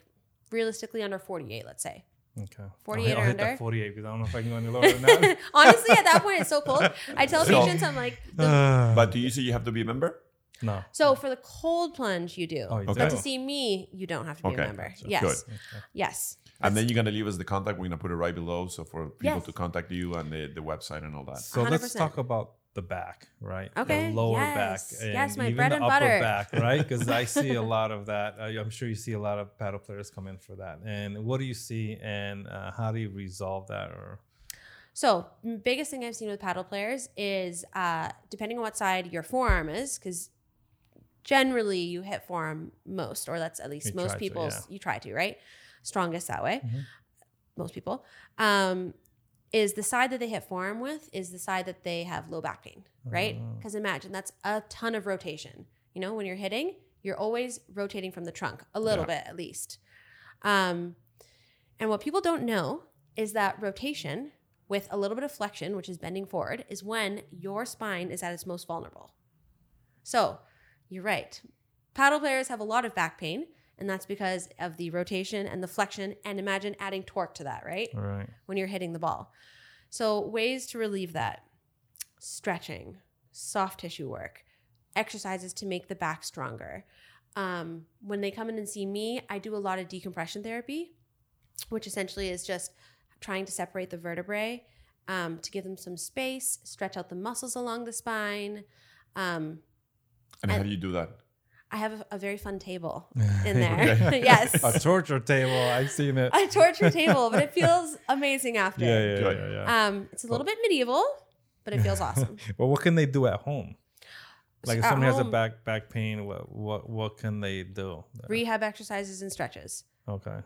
realistically under 48, let's say. Okay. 48 I'll, or hit under? that 48 because I don't know if I can go any lower than that. <laughs> Honestly, at that point it's so cold. I tell <laughs> So- patients I'm like the, Uh, <sighs> But do you say you have to be a member? No. so for the cold plunge you do. Oh, you Okay. But to see me, you don't have to be Okay. a member. Gotcha. Yes. Good. Okay. Yes. And then you're gonna leave us the contact. We're gonna put it right below, so for people Yes. to contact you and the, the website and all that. So let us talk about the back, right? Okay, The lower yes. back. Yes, my even bread the and upper butter. back, right? Because I <laughs> see a lot of that. I- I'm sure you see a lot of padel players come in for that. And what do you see, and uh, how do you resolve that? Or So, m- biggest thing I've seen with padel players is uh, depending on what side your forearm is, because generally you hit forearm most, or that's at least You most to, people's, yeah. you try to, right? Strongest that way, Mhm. most people. Um, is the side that they hit forearm with is the side that they have low back pain, right? Oh. Because imagine that's a ton of rotation. You know, when you're hitting, you're always rotating from the trunk a little Yeah. bit at least. Um, and what people don't know is that rotation with a little bit of flexion, which is bending forward, is when your spine is at its most vulnerable. So you're right. Padel players have a lot of back pain, and that's because of the rotation and the flexion. And imagine adding torque to that, right? right, when you're hitting the ball. So, ways to relieve that stretching, soft tissue work, exercises to make the back stronger. Um, when they come in and see me, I do a lot of decompression therapy, which essentially is just trying to separate the vertebrae um, to give them some space, stretch out the muscles along the spine. Um, And how do you do that? I have a, a very fun table <laughs> in there. <laughs> Yes. a torture table. I've seen it. A torture table, but it feels amazing after. yeah, yeah, yeah, yeah. yeah. Um, it's a little bit medieval, but it feels awesome. <laughs> well, what can they do at home? Like if At somebody has a back back pain, what what what can they do? rehab exercises and stretches. Okay.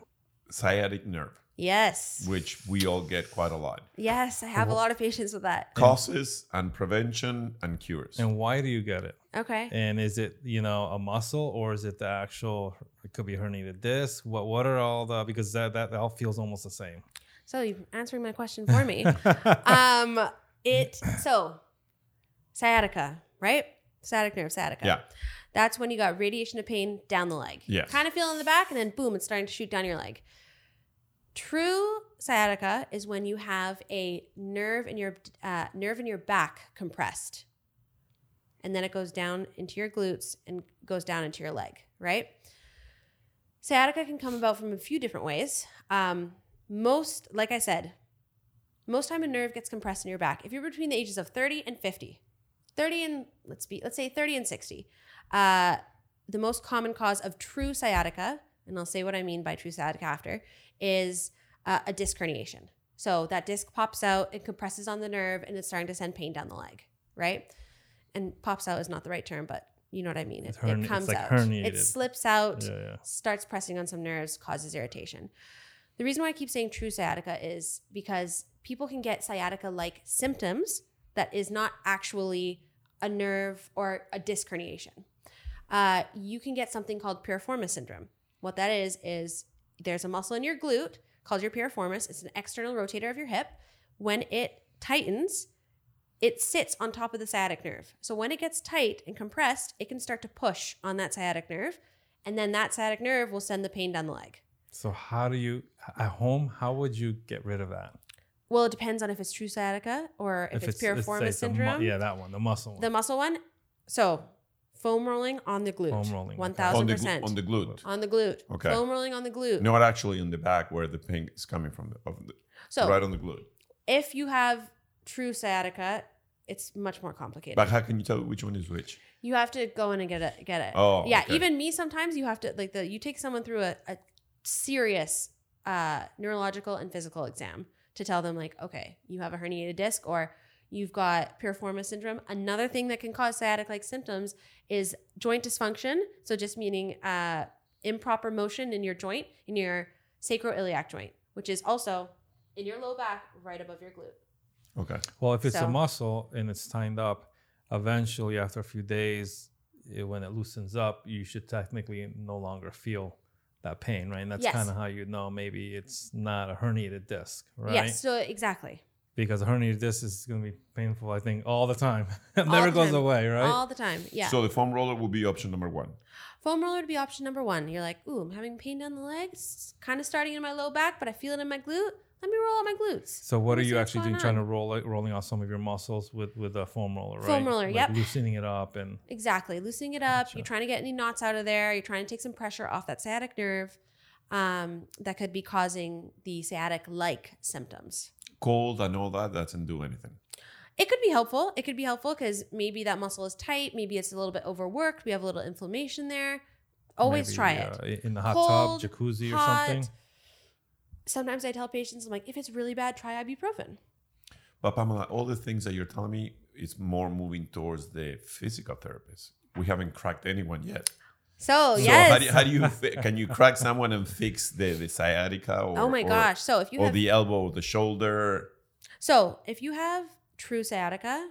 Sciatic nerve, Yes. which we all get quite a lot. Yes, I have a lot of patience with that. Causes and prevention and cures. And why do you get it? Okay. And is it you know a muscle or is it the actual? It could be herniated disc. What what are all the because that that all feels almost the same. So you're answering my question for me. <laughs> um, it so sciatica, right? Sciatic nerve, sciatica. Yeah. That's when you got radiation of pain down the leg. Yeah. Kind of feel in the back, and then boom, it's starting to shoot down your leg. True sciatica is when you have a nerve in your uh, nerve in your back compressed, and then it goes down into your glutes and goes down into your leg. Right. Sciatica can come about from a few different ways. Um, most, like I said, most time a nerve gets compressed in your back. If you're between the ages of 30 and 50, 30 and let's be let's say 30 and 60, uh, the most common cause of true sciatica, and I'll say what I mean by true sciatica after, is uh, a disc herniation. So that disc pops out, it compresses on the nerve, and it's starting to send pain down the leg, right? And pops out is not the right term, but you know what I mean. It, herni- it comes like out. herniated. It slips out Yeah, yeah. starts pressing on some nerves, causes irritation. The reason why I keep saying true sciatica is because people can get sciatica like symptoms that is not actually a nerve or a disc herniation. Uh, you can get something called piriformis syndrome. What that is, is there's a muscle in your glute called your piriformis. It's an external rotator of your hip. When it tightens, it sits on top of the sciatic nerve. So when it gets tight and compressed, it can start to push on that sciatic nerve, and then that sciatic nerve will send the pain down the leg. So how do you at home? How would you get rid of that? Well, it depends on if it's true sciatica or if, it's, piriformis say it's a mu- syndrome. yeah, that one, the muscle one. The muscle one. So foam rolling on the glute. Foam rolling, One okay. thousand on the, percent. on the glute. On the glute. Okay. Foam rolling on the glute. Not actually in the back where the pain is coming from. The, of the, so right on the glute. if you have true sciatica, it's much more complicated. But how can you tell which one is which? you have to go in and get it. Get it. Oh, yeah. okay. Even me, sometimes you have to like the you take someone through a, a serious uh, neurological and physical exam to tell them like, okay, you have a herniated disc or you've got piriformis syndrome. Another thing that can cause sciatic-like symptoms is joint dysfunction. So just meaning uh, improper motion in your joint, in your sacroiliac joint, which is also in your low back, right above your glute. Okay. Well, if it's a muscle and it's tightened up, eventually after a few days, it, when it loosens up, you should technically no longer feel that pain, right? And that's Yes. kind of how you know maybe it's not a herniated disc, right? Yes. So exactly. Because a herniated disc is going to be painful, I think, all the time. <laughs> it All never goes time. away, right? All the time. Yeah. So the foam roller would be option number one. Foam roller would be option number one. You're like, ooh, I'm having pain down the legs, kind of starting in my low back, but I feel it in my glute. Let me roll out my glutes. so what Let are you actually doing? going Trying to roll it, rolling out some of your muscles with with a foam roller, right? Foam roller, Like yep. Loosening it up and Exactly. Loosening it up. Gotcha. You're trying to get any knots out of there. You're trying to take some pressure off that sciatic nerve um, that could be causing the sciatic like symptoms. Cold and all that doesn't do anything. it could be helpful. It could be helpful because maybe that muscle is tight. Maybe it's a little bit overworked. We have a little inflammation there. Always Maybe, try it. uh, in the hot Cold, tub, jacuzzi, hot. or something. Sometimes I tell patients, I'm like, if it's really bad, try ibuprofen. But Pamella, all the things that you're telling me is more moving towards the physical therapist. We haven't cracked anyone yet. So, So yes. how do you, how do you fi- can you crack someone and fix the, the sciatica or oh my or, gosh. So if you or have the elbow or the shoulder? So if you have true sciatica,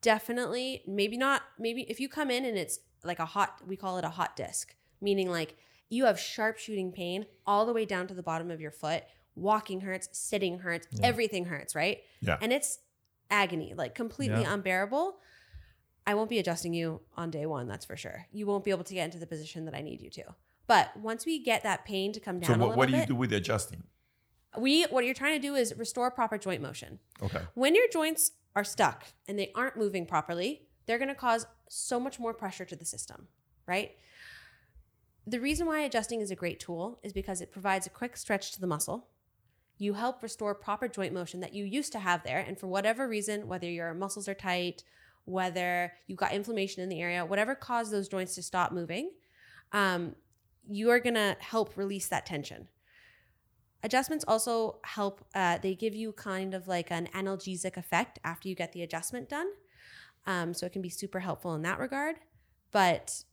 definitely maybe not maybe if you come in and it's like a hot we call it a hot disc, meaning like you have sharp shooting pain all the way down to the bottom of your foot. Walking hurts, sitting hurts, Yeah. everything hurts, right? Yeah. And it's agony, like completely Yeah. unbearable. I won't be adjusting you on day one, that's for sure. You won't be able to get into the position that I need you to. But once we get that pain to come down So what, what do you bit, do with the adjusting? we what you're trying to do is restore proper joint motion. Okay. When your joints are stuck and they aren't moving properly, they're going to cause so much more pressure to the system, right? The reason why adjusting is a great tool is because it provides a quick stretch to the muscle. You help restore proper joint motion that you used to have there. And for whatever reason, whether your muscles are tight, whether you've got inflammation in the area, whatever caused those joints to stop moving, um, you are going to help release that tension. Adjustments also help, uh, they give you kind of like an analgesic effect after you get the adjustment done. Um, so it can be super helpful in that regard. But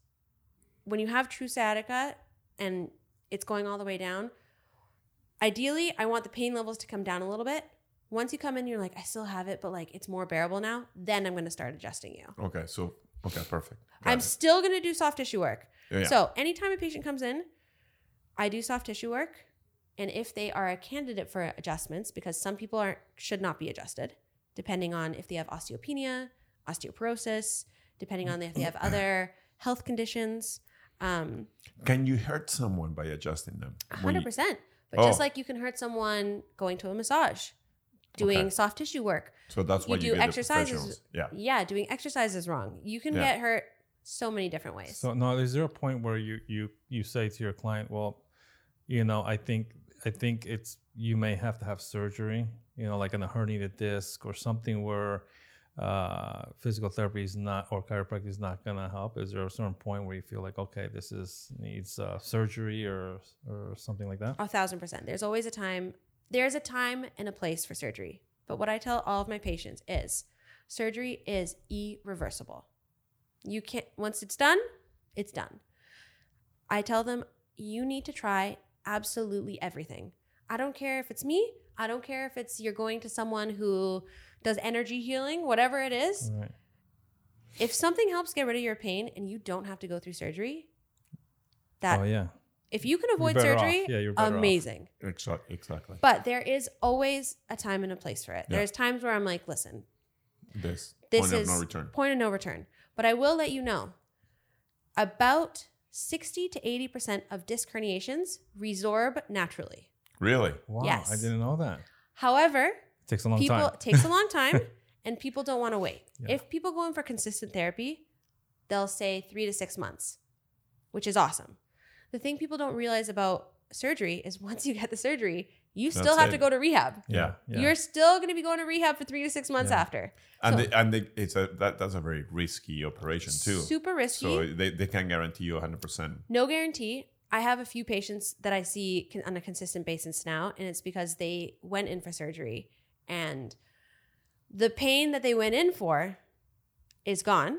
when you have true sciatica and it's going all the way down, ideally, I want the pain levels to come down a little bit. Once you come in, you're like, I still have it, but like it's more bearable now. Then I'm going to start adjusting you. Okay. So okay, perfect. Got I'm it. still going to do soft tissue work. Yeah, yeah. So anytime a patient comes in, I do soft tissue work. And if they are a candidate for adjustments, because some people aren't should not be adjusted, depending on if they have osteopenia, osteoporosis, depending on if they have <clears throat> other health conditions. Um, Can you hurt someone by adjusting them? When hundred you- percent. But just Oh. like you can hurt someone going to a massage, doing Okay. soft tissue work, So that's you why you, do get exercises- Yeah. yeah, doing exercises wrong. You can Yeah. get hurt so many different ways. So no, is there a point where you you you say to your client, well, you know, I think I think it's you may have to have surgery, you know, like in a herniated disc or something where uh, physical therapy is not or chiropractic is not gonna help. Is there a certain point where you feel like, okay, this is needs uh, surgery or or something like that? A thousand percent. There's always a time. There's a time and a place for surgery. But what I tell all of my patients is, surgery is irreversible. You can't. Once it's done, it's done. I tell them you need to try absolutely everything. I don't care if it's me. I don't care if it's you're going to someone who does energy healing, whatever it is. Right. If something helps get rid of your pain and you don't have to go through surgery, that oh yeah. If you can You're avoid better off. surgery, Yeah, you're better off. amazing. Exactly. Exactly. But there is always a time and a place for it. Yeah. There's times where I'm like, listen, This. this point is of no return. point of no return. But I will let you know about 60 to 80% of disc herniations resorb naturally. Really? Wow. I didn't know that. However, takes a long people time. it takes a long <laughs> time and people don't want to wait. Yeah. If people go in for consistent therapy, they'll say 3 to 6 months, which is awesome. The thing people don't realize about surgery is <laughs> once you get the surgery, you still That's have it. to go to rehab. Yeah. yeah. You're still going to be going to rehab for 3 to 6 months Yeah. after. And So- they, and they, it's a that that's a very risky operation too. Super risky. So they, they can't guarantee you 100. percent No guarantee. I have a few patients that I see on a consistent basis now, and it's because they went in for surgery and the pain that they went in for is gone.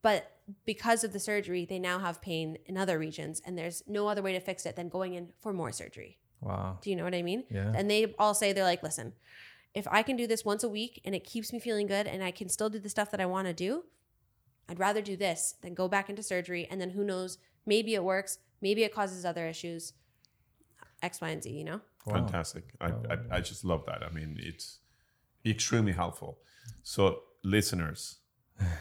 But because of the surgery, they now have pain in other regions, and there's no other way to fix it than going in for more surgery. Wow. Do you know what I mean? Yeah. And they all say, they're like, listen, if I can do this once a week and it keeps me feeling good and I can still do the stuff that I want to do, I'd rather do this than go back into surgery. And then who knows, maybe it works, maybe it causes other issues, X, Y, and Z, you know? Wow. Fantastic. I, Wow. I, I just love that. I mean, it's extremely helpful. So, listeners,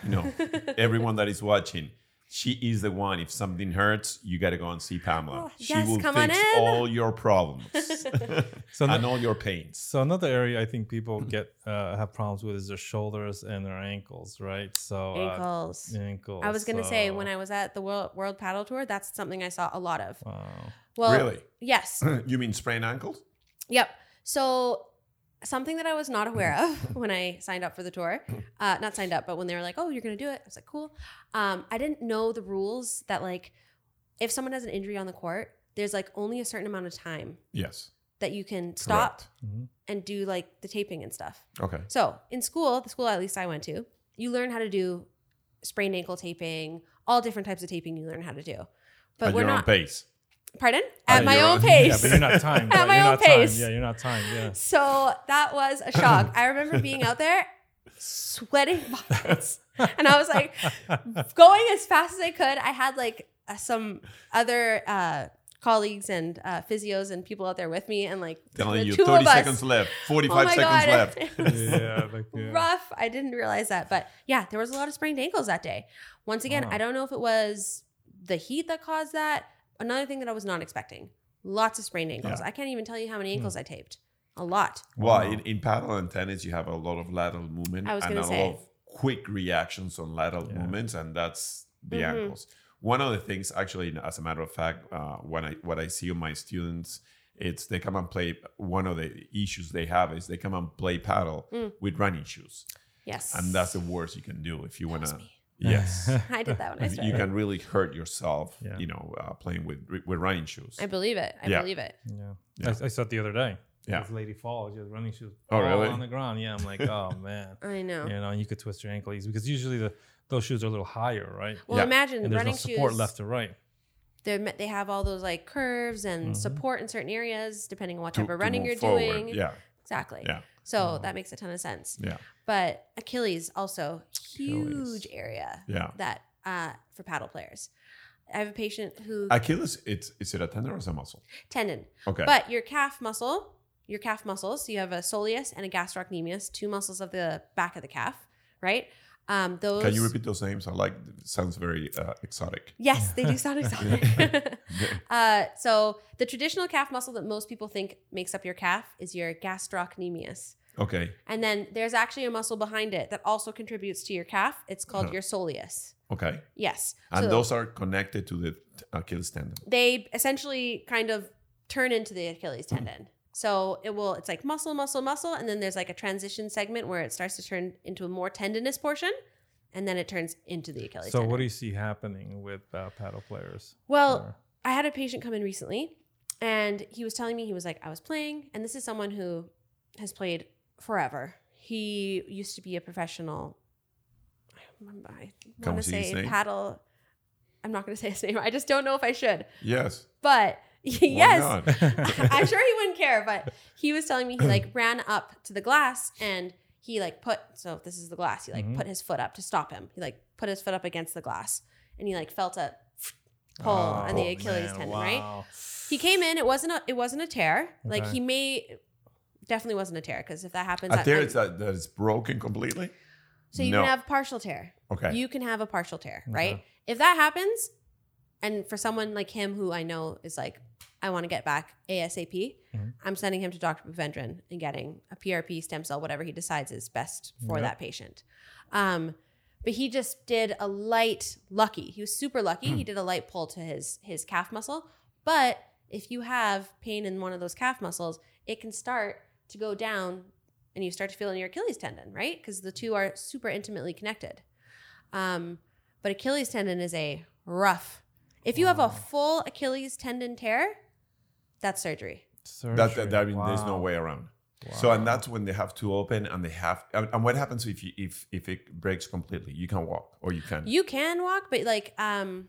you know, everyone that is watching, she is the one. If something hurts, you got to go and see Pamella. Oh, she yes, will come on fix in. all your problems <laughs> So and no- all your pains. So another area I think people get uh, have problems with is their shoulders and their ankles, right? So uh, Ankles. ankles. I was going to say, when I was at the World, World Padel Tour, that's something I saw a lot of. Wow. Well, really? Yes. <laughs> you mean sprained ankles? Yep. So something that I was not aware of <laughs> when I signed up for the tour, uh, not signed up, but when they were like, "Oh, you're gonna do it," I was like, "Cool." Um, I didn't know the rules that like, if someone has an injury on the court, there's like only a certain amount of time Yes. that you can stop Correct. Mhm. and do like the taping and stuff. Okay. So in school, the school at least I went to, you learn how to do sprained ankle taping, all different types of taping you learn how to do. But At we're your own not. pace. Pardon? At At my own own- pace. <laughs> Yeah, but you're not timed. <laughs> At my you're own not pace. Timed. Yeah, you're not timed. Yeah. So that was a shock. I remember being out there sweating <laughs> buckets. And I was like going as fast as I could. I had like uh, some other uh, colleagues and uh, physios and people out there with me. And like Telling the you two 30 of us. seconds left, Oh 45 my seconds God. left. Yeah, like, yeah. rough. I didn't realize that. But yeah, there was a lot of sprained ankles that day. Once again, Wow. I don't know if it was the heat that caused that. Another thing that I was not expecting lots of sprained ankles. Yeah. I can't even tell you how many Hmm. ankles I taped. A lot. Well, Wow. in, in padel and tennis, you have a lot of lateral movement I was and a gonna lot of quick reactions on lateral Yeah. movements, and that's the Mhm. ankles. One of the things, actually, as a matter of fact, uh, when I what I see on my students, it's they come and play. One of the issues they have is they come and play padel Mm. with running shoes, Yes. and that's the worst you can do if you want to. Was me. Yes, <laughs> I did that when I started. you can really hurt yourself. Yeah. You know, uh, playing with with running shoes. I believe it. I Yeah. believe it. Yeah. Yeah. I, I saw it the other day. Yeah. This lady falls. She has running shoes. Oh, all really? On the ground. Yeah. I'm like, oh <laughs> man. I know. You know, you could twist your ankle easy because usually the those shoes are a little higher, right? Well, Yeah. imagine And there's running no support shoes. left to right. They're, they have all those like curves and Mhm. support in certain areas, depending on what to- type of to running you're forward. doing. Yeah, Exactly. Yeah. So that makes a ton of sense. yeah, But Achilles also huge Achilles. area yeah. that uh, for padel players. I have a patient who Achilles, it's is it a tendon or is it a muscle? tendon, Okay. but your calf muscle, your calf muscles. So you have a soleus and a gastrocnemius, two muscles of the back of the calf, right? Um, those. Can you repeat those names? I like. Sounds very uh, exotic. Yes, they do <laughs> sound exotic. <laughs> <laughs> uh, so the traditional calf muscle that most people think makes up your calf is your gastrocnemius. Okay. And then there's actually a muscle behind it that also contributes to your calf. It's called Huh. your soleus. Okay. Yes. And So those are connected to the Achilles tendon. they essentially kind of turn into the Achilles tendon. So it will, it's like muscle, muscle, muscle. And then there's like a transition segment where it starts to turn into a more tendinous portion. And then it turns into the Achilles So tendon. what do you see happening with uh, padel players? well, Or- I had a patient come in recently and he was telling me, he was like, I was playing, and this is someone who has played forever. He used to be a professional. I remember- I want to say padel. I'm not going to say his name. I just don't know if I should. Yes. But Why <laughs> yes? <laughs> <laughs> I'm sure he wouldn't care. But he was telling me he like <clears throat> ran up to the glass and he like put so this is the glass. He like Mhm. put his foot up to stop him. He like put his foot up against the glass and he like felt a <sniffs> pull on the Oh, Achilles man, tendon, right? He came in. It wasn't a. It wasn't a tear. Like he may, definitely wasn't a tear because if that happens, A that- tear is that, that is broken completely? so you No. can have partial tear. Okay. You can have a partial tear, Okay. right? If that happens, and for someone like him who I know is like, I want to get back ASAP, Mhm. I'm sending him to Dr. Puvendran and getting a PRP stem cell, whatever he decides is best for Yep. that patient. Um, but he just did a light lucky. He was super lucky. Hmm. <clears throat> he did a light pull to his his calf muscle. But if you have pain in one of those calf muscles, it can start to go down and you start to feel in your Achilles tendon, right? Because the two are super intimately connected. Um, but Achilles tendon is a rough. If you have a full Achilles tendon tear, that's surgery. that, that, Surgery. that- I mean, there's no Wow. way around. So, and that's when they have to open and they have, and, and what happens if you, if, if it breaks completely? You can walk or you can. You can walk, but like um,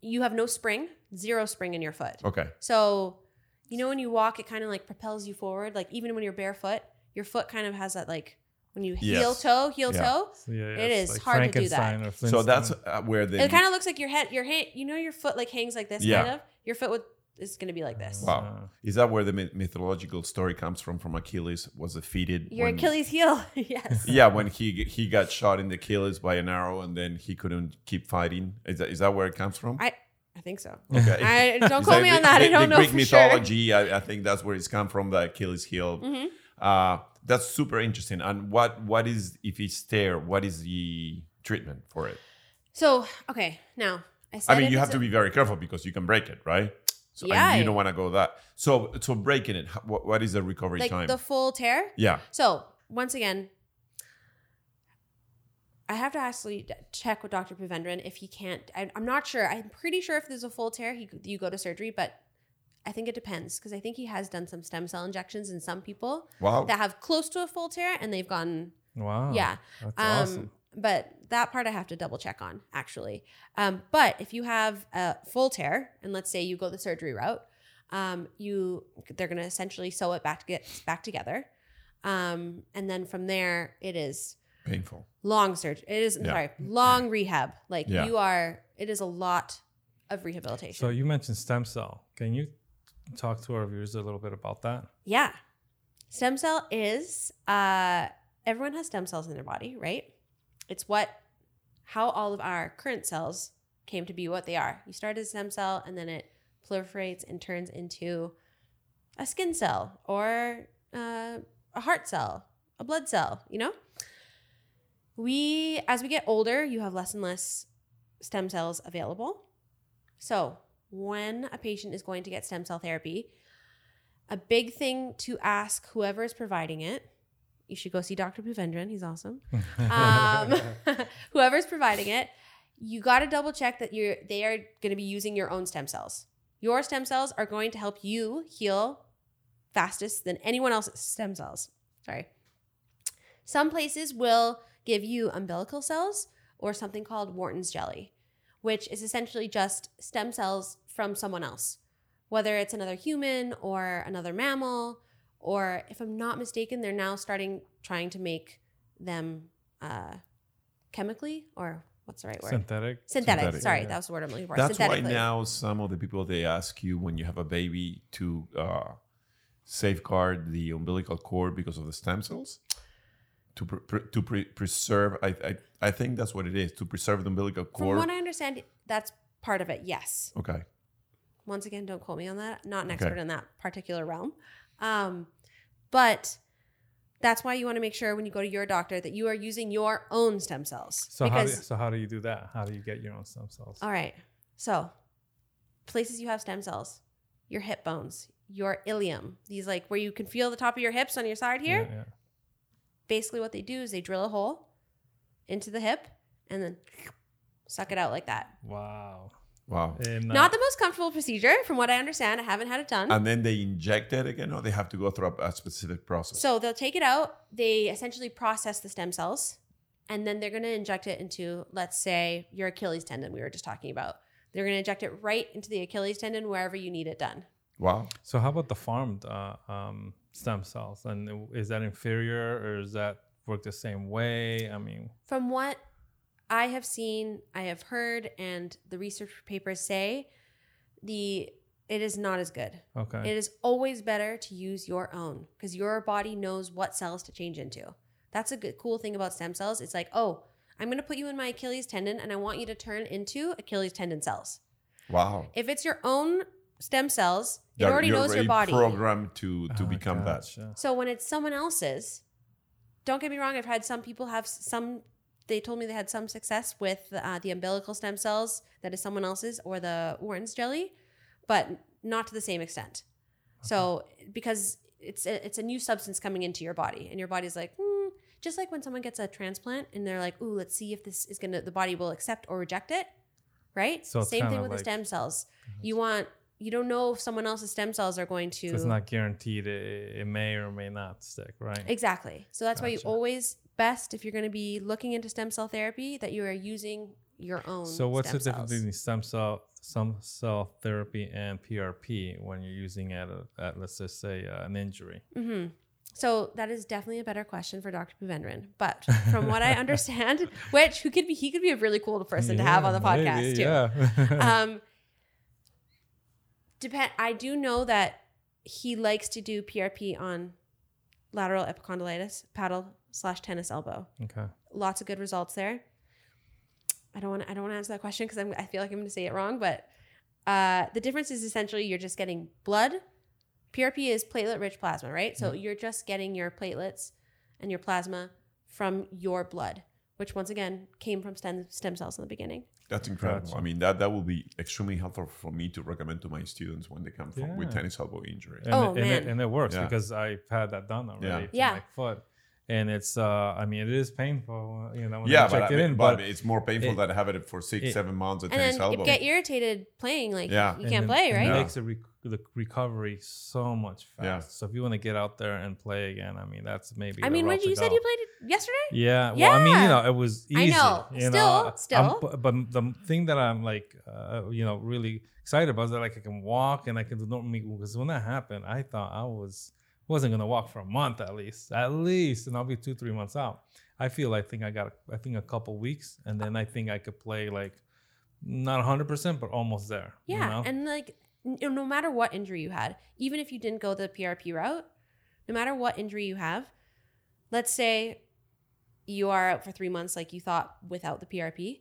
you have no spring, zero spring in your foot. okay. So, you know, when you walk, it kind of like propels you forward. Like even when you're barefoot, your foot kind of has that like when you heel toe, heel Yeah. toe. So, yeah, it's is hard to do that. So that's uh, where the. It kind of looks like your head, your hand. You know, your foot like hangs like this. Yeah. Kind of. Your foot would is going to be like this. Wow. Uh, Is that where the mythological story comes from? From Achilles was defeated. Your when- Achilles heel. <laughs> yes. Yeah, when he he got shot in the Achilles by an arrow and then he couldn't keep fighting. Is that is that where it comes from? I I think so. okay. <laughs> I don't Is quote me the- on that. The, I don't the know Greek for sure. mythology, I, I think that's where it's come from. The Achilles heel. hmm Uh, that's super interesting. And what what is if it's tear? What is the treatment for it? So okay, now I said I mean, you have to be very careful because you can break it, right? So Yeah. you don't want to go that. So so breaking it. What, what is the recovery like time? the full tear. yeah. So once again, I have to actually check with Dr. Puvendran if he can't. I, I'm not sure. I'm pretty sure if there's a full tear, he, you go to surgery, but I think it depends because I think he has done some stem cell injections in some people Wow. that have close to a full tear and they've gotten Wow. yeah. That's Um, awesome. But that part I have to double check on actually. Um, but if you have a full tear, and let's say you go the surgery route, um, you they're going to essentially sew it back to get back together, um, and then from there it is Painful. long surgery. It is Yeah. sorry, long rehab. Like Yeah. you are. It is a lot of rehabilitation. So you mentioned stem cell. Can you talk to our viewers a little bit about that? Yeah. Stem cell is uh everyone has stem cells in their body, right? It's what how all of our current cells came to be what they are. You start as a stem cell and then it proliferates and turns into a skin cell or uh, a heart cell, a blood cell, you know? We as we get older, you have less and less stem cells available. So, when a patient is going to get stem cell therapy, a big thing to ask whoever is providing it. You should go see Dr. Puvendran. He's awesome. <laughs> Um, <laughs> whoever's providing it, you got to double check that you're they are going to be using your own stem cells. Your stem cells are going to help you heal fastest than anyone else's stem cells. Sorry. Some places will give you umbilical cells or something called Wharton's jelly, which is essentially just stem cells from someone else whether it's another human or another mammal, or if I'm not mistaken, they're now starting trying to make them uh, chemically, or what's the right word? Synthetic. Synthetic. Synthetic. Sorry, Yeah. that was the word I'm looking for. That's why now some of the people they ask you when you have a baby to uh, safeguard the umbilical cord because of the stem cells to pre- pre- to pre- preserve. I, I I think that's what it is to preserve the umbilical cord. From cord. what I want to understand, that's part of it. Yes. okay. Once again, don't quote me on that. Not an Okay. expert in that particular realm. Um, but that's why you want to make sure when you go to your doctor that you are using your own stem cells. So how, do, so how do you do that? How do you get your own stem cells? All right. So, places you have stem cells, your hip bones, your ilium, these like where you can feel the top of your hips on your side here. Yeah, yeah. Basically, what they do is they drill a hole into the hip and then suck it out like that. Wow. Wow. And, uh, Not the most comfortable procedure, from what I understand. I haven't had it done. And then they inject it again, or they have to go through a, a specific process. So they'll take it out. They essentially process the stem cells, and then they're going to inject it into, let's say, your Achilles tendon. We were just talking about. They're going to inject it right into the Achilles tendon wherever you need it done. wow. So how about the farmed uh, um, stem cells? And is that inferior or does that work the same way? I mean, From what I have seen, I have heard, and the research papers say, the it is not as good. okay. It is always better to use your own because your body knows what cells to change into. That's a good cool thing about stem cells. It's like, oh, I'm going to put you in my Achilles tendon and I want you to turn into Achilles tendon cells. Wow. If it's your own stem cells, it You're- already you're knows your body. Programmed to to Ah, become that. gotcha. So when it's someone else's, don't get me wrong. I've had some people have some. They told me they had some success with uh, the umbilical stem cells that is someone else's or the Wharton's jelly, but not to the same extent. So because it's a, it's a new substance coming into your body, and your body's like, hmm, just like when someone gets a transplant and they're like, ooh, let's see if this is gonna the body will accept or reject it, right? So Same thing with the stem cells. You want you don't know if someone else's stem cells are going to So it's not guaranteed. It, it may or may not stick, right? Exactly. So that's why you always best if you're going to be looking into stem cell therapy that you are using your own. So what's the difference between stem cell stem cell therapy and PRP when you're using it at, at let's just say uh, an injury? hmm So that is definitely a better question for Dr. Puvendran. But <laughs> from what I understand, which who could be he could be a really cool <laughs> person to have on the podcast maybe, too. Yeah. <laughs> Um, depend. I do know that he likes to do PRP on lateral epicondylitis, padel slash tennis elbow. okay. lots of good results there. I don't want to, I don't want to answer that question because I feel like I'm going to say it wrong, but uh, the difference is essentially you're just getting blood. PRP is platelet rich plasma, right? So you're just getting your platelets and your plasma from your blood, which once again came from stem, stem cells in the beginning. That's incredible. Gotcha. I mean, that that will be extremely helpful for me to recommend to my students when they come from, with tennis elbow injury. and, Oh, it, and, it, man. and it works Yeah. because I've had that done already Yeah. Yeah. my foot, and it's uh, I mean, it is painful, uh, you know, when yeah, I but, check I it mean, in, but, but it's more painful it- than having it for six, it- seven months at And tennis then elbow. you get irritated playing, like Yeah. you and can't then- play, and right? It Yeah. makes the, rec- the recovery so much fast. Yeah. So if you want to get out there and play again, I mean, that's maybe. I mean, when you said go. you played it yesterday? Yeah. Well, I mean, you know, it was easy I easy. know. You Still- know, I'm- still. but, but the thing that I'm like, uh, you know, really excited about is that like I can walk and I can do normally because when that happened, I thought I was wasn't gonna walk for a month at least, at least, and I'll be two three months out. I feel I think I got I think a couple weeks, and then I think I could play like not 100 percent, but almost there. you Yeah, know? and like no matter what injury you had, even if you didn't go the PRP route, no matter what injury you have, let's say you are out for three months, like you thought without the PRP.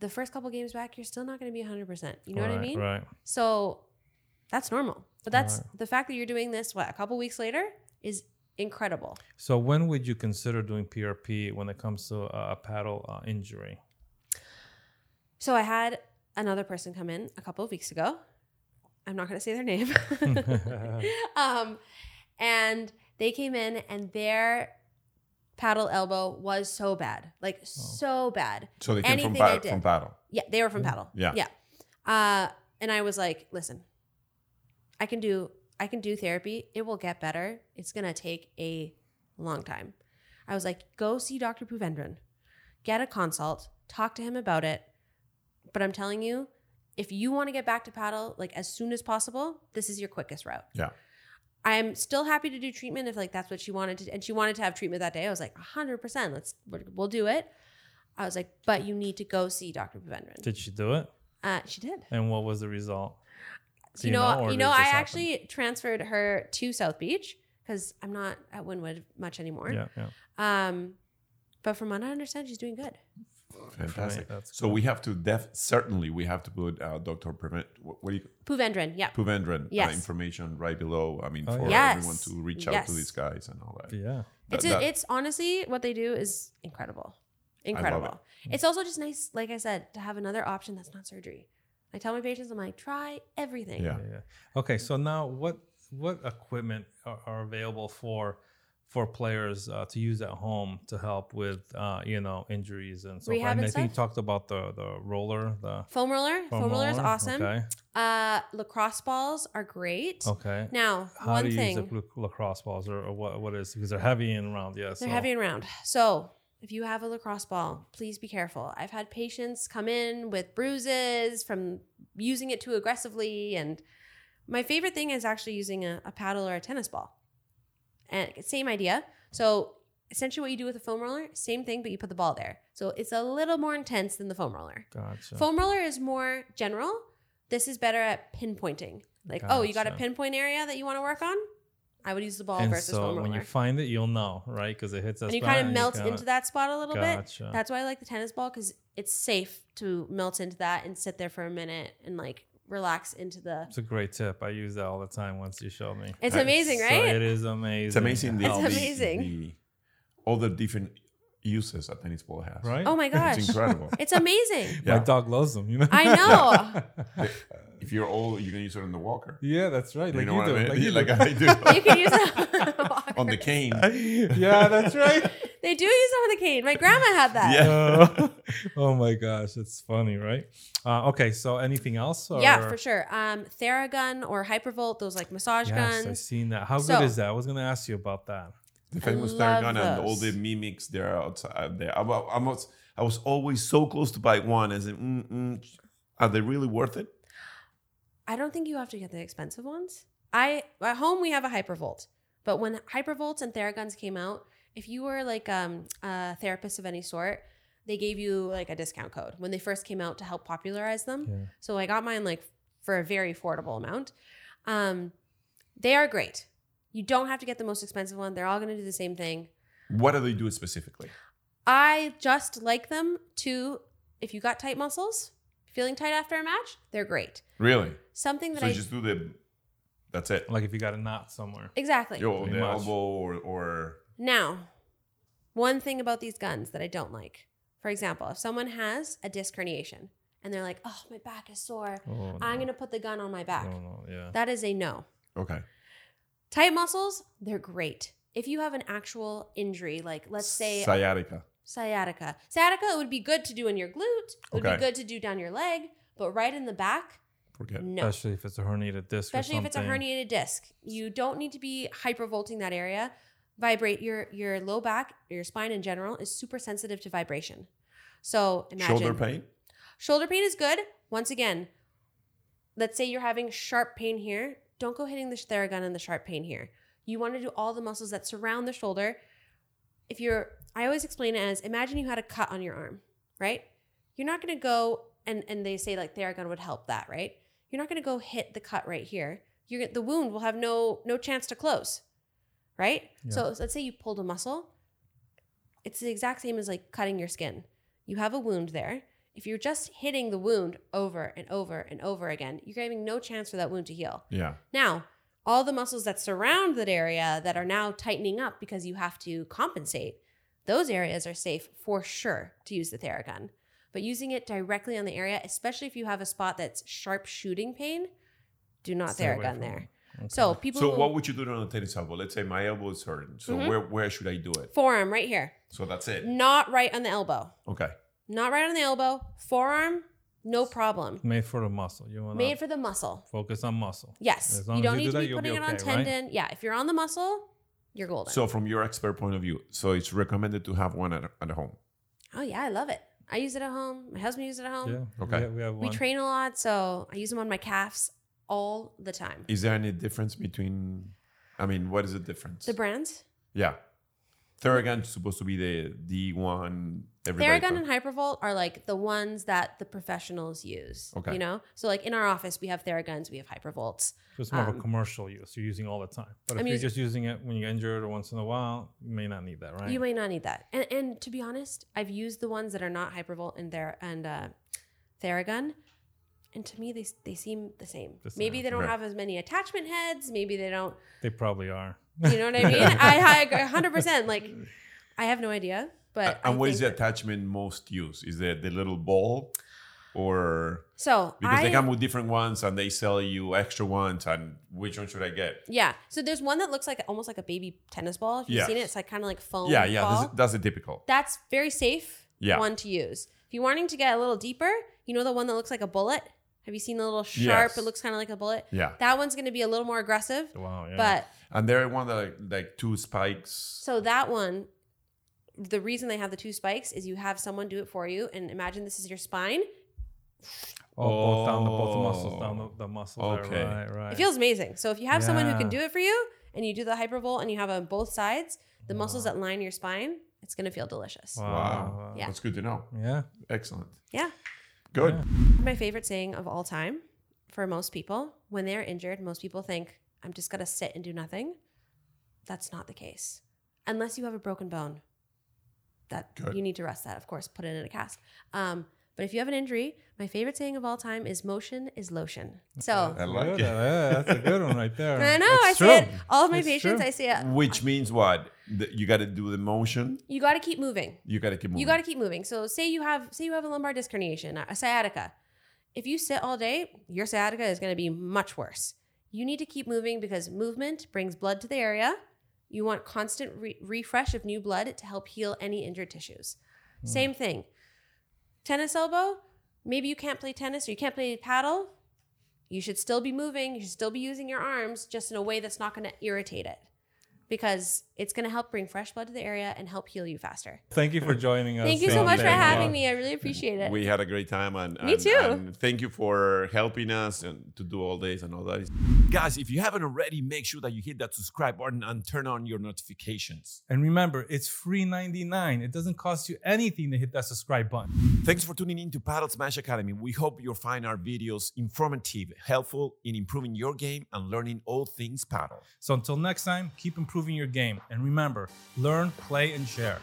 The first couple games back, you're still not going to be 100%. You know what I mean? Right. So that's normal. But that's Right. the fact that you're doing this, what, a couple weeks later is incredible. So when would you consider doing PRP when it comes to a, a padel uh, injury? So I had another person come in a couple of weeks ago. I'm not going to say their name. <laughs> <laughs> um, and they came in and their padel elbow was so bad, like so bad. so they came from, anything I padel, from padel. Yeah, they were from padel. Yeah. Yeah. Uh, and I was like, listen, I can do I can do therapy. It will get better. It's gonna take a long time. I was like, go see Dr. Puvendran, get a consult, talk to him about it. But I'm telling you, if you want to get back to padel like as soon as possible, this is your quickest route. Yeah. I'm still happy to do treatment if like that's what she wanted to, and she wanted to have treatment that day. I was like, 100. percent Let's we're- we'll do it. I was like, but you need to go see Dr. Puvendran. Did she do it? Uh, she did. And what was the result? Do you know, you know, I just happen? actually transferred her to South Beach because I'm not at Wynwood much anymore. Yeah, yeah. Um, but from what I understand, she's doing good. Fantastic. that's so we have to def certainly we have to put uh, Dr. Prevent what, what do you Puvendran, yeah. Puvendran uh, Yes. information right below. I mean, Oh, for yeah. everyone to reach out to these guys and all that. Yeah. That- It's that- it's honestly what they do is incredible, incredible. It's also just nice, like I said, to have another option that's not surgery. I tell my patients, I'm like, try everything. Yeah. Yeah, yeah. Okay, so now what what equipment are, are available for for players uh, to use at home to help with uh, you know injuries and so forth? Rehab And and I think you talked about the the roller, the Foam roller, foam, roller is awesome. Okay. Uh, lacrosse balls are great. Okay. Now, How one do you thing use the lacrosse balls, or, or what? What is because they're heavy and round? Yeah. They're so- heavy and round. So if you have a lacrosse ball, please be careful. I've had patients come in with bruises from using it too aggressively. And my favorite thing is actually using a, a padel or a tennis ball. And same idea. So essentially what you do with a foam roller, same thing, but you put the ball there. So it's a little more intense than the foam roller. Gotcha. Foam roller is more general. This is better at pinpointing. Like, oh, you got a pinpoint area that you want to work on? I would use the ball and versus so foam roller when you find it, you'll know, right? Because it hits that and you kind of melt kinda- into that spot a little Gotcha. bit. That's why I like the tennis ball because it's safe to melt into that and sit there for a minute and like relax into the. It's a great tip. I use that all the time. Once you show me, It's Nice. amazing, So right? it is amazing. It's amazing. The, It's the- amazing. The, all the different uses a tennis ball has. right? oh my gosh, It's incredible. it's amazing. <laughs> Yeah. My dog loves them. You know. I <laughs> know. if you're old, you can use it on the walker. yeah, that's right. You Like know you what do. I mean? Like you like do. I do. <laughs> you can use it on the cane. yeah, that's right. They do use them on the cane. My grandma had that. Yeah. Uh, oh my gosh, it's funny, right? Uh, okay, so anything else? Or? Yeah, for sure. Um, Theragun or Hypervolt, those like massage guns. Yes, I've seen that. How So- good is that? I was going to ask you about that. The famous love Theragun and all the mimics there are outside there. I, wa- I was I was always so close to buy one. As in, mm, mm, are they really worth it? I don't think you have to get the expensive ones. I at home we have a Hypervolt, but when Hypervolts and Theraguns came out, if you were like um, a therapist of any sort, they gave you like a discount code when they first came out to help popularize them. Yeah. So I got mine like for a very affordable amount. Um, they are great. You don't have to get the most expensive one. They're all going to do the same thing. What do they do specifically? I just like them to if you got tight muscles, feeling tight after a match, they're great. Really? Something that So I you just do the. That's it. Like if you got a knot somewhere. exactly. Yo, the elbow or or Now, One thing about these guns that I don't like. For example, if someone has a disc herniation and they're like, "Oh, my back is sore. Oh, I'm going to put the gun on my back." No, no, yeah. That is a no. Okay. Tight muscles, they're great. If you have an actual injury, like let's say sciatica. sciatica. Sciatica it would be good to do in your glute. It would Okay. be good to do down your leg, but right in the back, Forget. no. Especially if it's a herniated disc. or Especially if it's a herniated disc. You don't need to be hypervolting that area. Vibrate your your low back, your spine in general is super sensitive to vibration. So imagine Shoulder pain. Shoulder pain is good. Once again, let's say you're having sharp pain here. Don't go hitting the Theragun and the sharp pain here. You want to do all the muscles that surround the shoulder. If you're, I always explain it as imagine you had a cut on your arm, right? You're not going to go and and they say like Theragun would help that, right? You're not going to go hit the cut right here. You're the wound will have no no chance to close, right? So let's say you pulled a muscle. It's the exact same as like cutting your skin. You have a wound there. If you're just hitting the wound over and over and over again, you're having no chance for that wound to heal. Yeah. Now, all the muscles that surround that area that are now tightening up because you have to compensate, those areas are safe for sure to use the Theragun. But using it directly on the area, especially if you have a spot that's sharp shooting pain, do not Stay Theragun there. it. So people So will- what would you do on a tennis elbow? Let's say my elbow is hurting. So Mhm. where where should I do it? forearm right here, So that's it. not right on the elbow, Okay. Not right on the elbow. Forearm, no problem. Made for the muscle. You want Made to for the muscle. focus on muscle. Yes, As long you as don't you need do to that, be you'll be putting it on okay, right? tendon. Yeah, if you're on the muscle, you're golden. So from your expert point of view, so it's recommended to have one at, at home. oh yeah, I love it. I use it at home. My husband uses it at home. Yeah. Okay. We have, we have We train a lot, so I use them on my calves all the time. Is there any difference between? I mean, what is the difference? The brands, yeah. Theragun is supposed to be the the one everybody. Theragun and Hypervolt are like the ones that the professionals use. Okay. You know, so like in our office, we have Theraguns, we have Hypervolts. So it's more of um, a commercial use. You're using all the time. But if I'm you're using- just using it when you're injured or once in a while, you may not need that, right? You may not need that. And and to be honest, I've used the ones that are not Hypervolt and there and uh, Theragun, and to me they they seem the same. The Maybe they don't Right. have as many attachment heads. Maybe they don't. they probably are. You know what I mean? <laughs> I, I agree 100%. Like, I have no idea. But and I what is the attachment most used? Is it the little ball, or So because I, they come with different ones and they sell you extra ones? And which one should I get? yeah. So there's one that looks like almost like a baby tennis ball. If you've Yeah. seen it, it's like kind of like foam. yeah, yeah, ball. that's, that's the typical. That's very safe. Yeah. One to use. If you're wanting to get a little deeper, you know the one that looks like a bullet. Have you seen the little sharp? Yes. It looks kind of like a bullet. Yeah, That one's going to be a little more aggressive. Wow. Yeah. But and there one that like, like two spikes. so that one, the reason they have the two spikes is you have someone do it for you. And imagine this is your spine. oh, both down the both oh. muscles Oh. down the, the muscle. Okay. There. Right. Right. It feels amazing. So if you have someone who can do it for you and you do the hypervolt and you have on both sides, the muscles that line your spine, it's going to feel delicious. Wow. Wow, Yeah. that's good to know. Yeah. Excellent. Yeah. Good. Yeah. My favorite saying of all time for most people, when they're injured, most people think, I'm just going to sit and do nothing. That's not the case. Unless you have a broken bone, that Good. you need to rest that, of course, put it in a cast. Um, but if you have an injury, my favorite saying of all time is motion is lotion. So I like it. Yeah, that's a good one right there. <laughs> I know, It's I true. say it. All of my It's patients, true. I say it. Which means what? That you got to do the motion. You got to keep moving. You got to keep moving. You got to keep moving. So say you have say you have a lumbar disc herniation, a sciatica. If you sit all day, your sciatica is going to be much worse. You need to keep moving because movement brings blood to the area. You want constant re- refresh of new blood to help heal any injured tissues. Hmm. Same thing. Tennis elbow, maybe you can't play tennis or you can't play padel. You should still be moving. You should still be using your arms just in a way that's not going to irritate it because it's going to help bring fresh blood to the area and help heal you faster. Thank you for joining us. Thank you so um, much for having me. I really appreciate it. We had a great time, and, Me and- too. and thank you for helping us and to do all this and all that. Guys, if you haven't already, make sure that you hit that subscribe button and turn on your notifications. And remember, it's free 99. It doesn't cost you anything to hit that subscribe button. Thanks for tuning in to Padel Smash Academy. We hope you'll find our videos informative, helpful in improving your game and learning all things padel. So until next time, keep improving your game. And remember, learn, play, and share.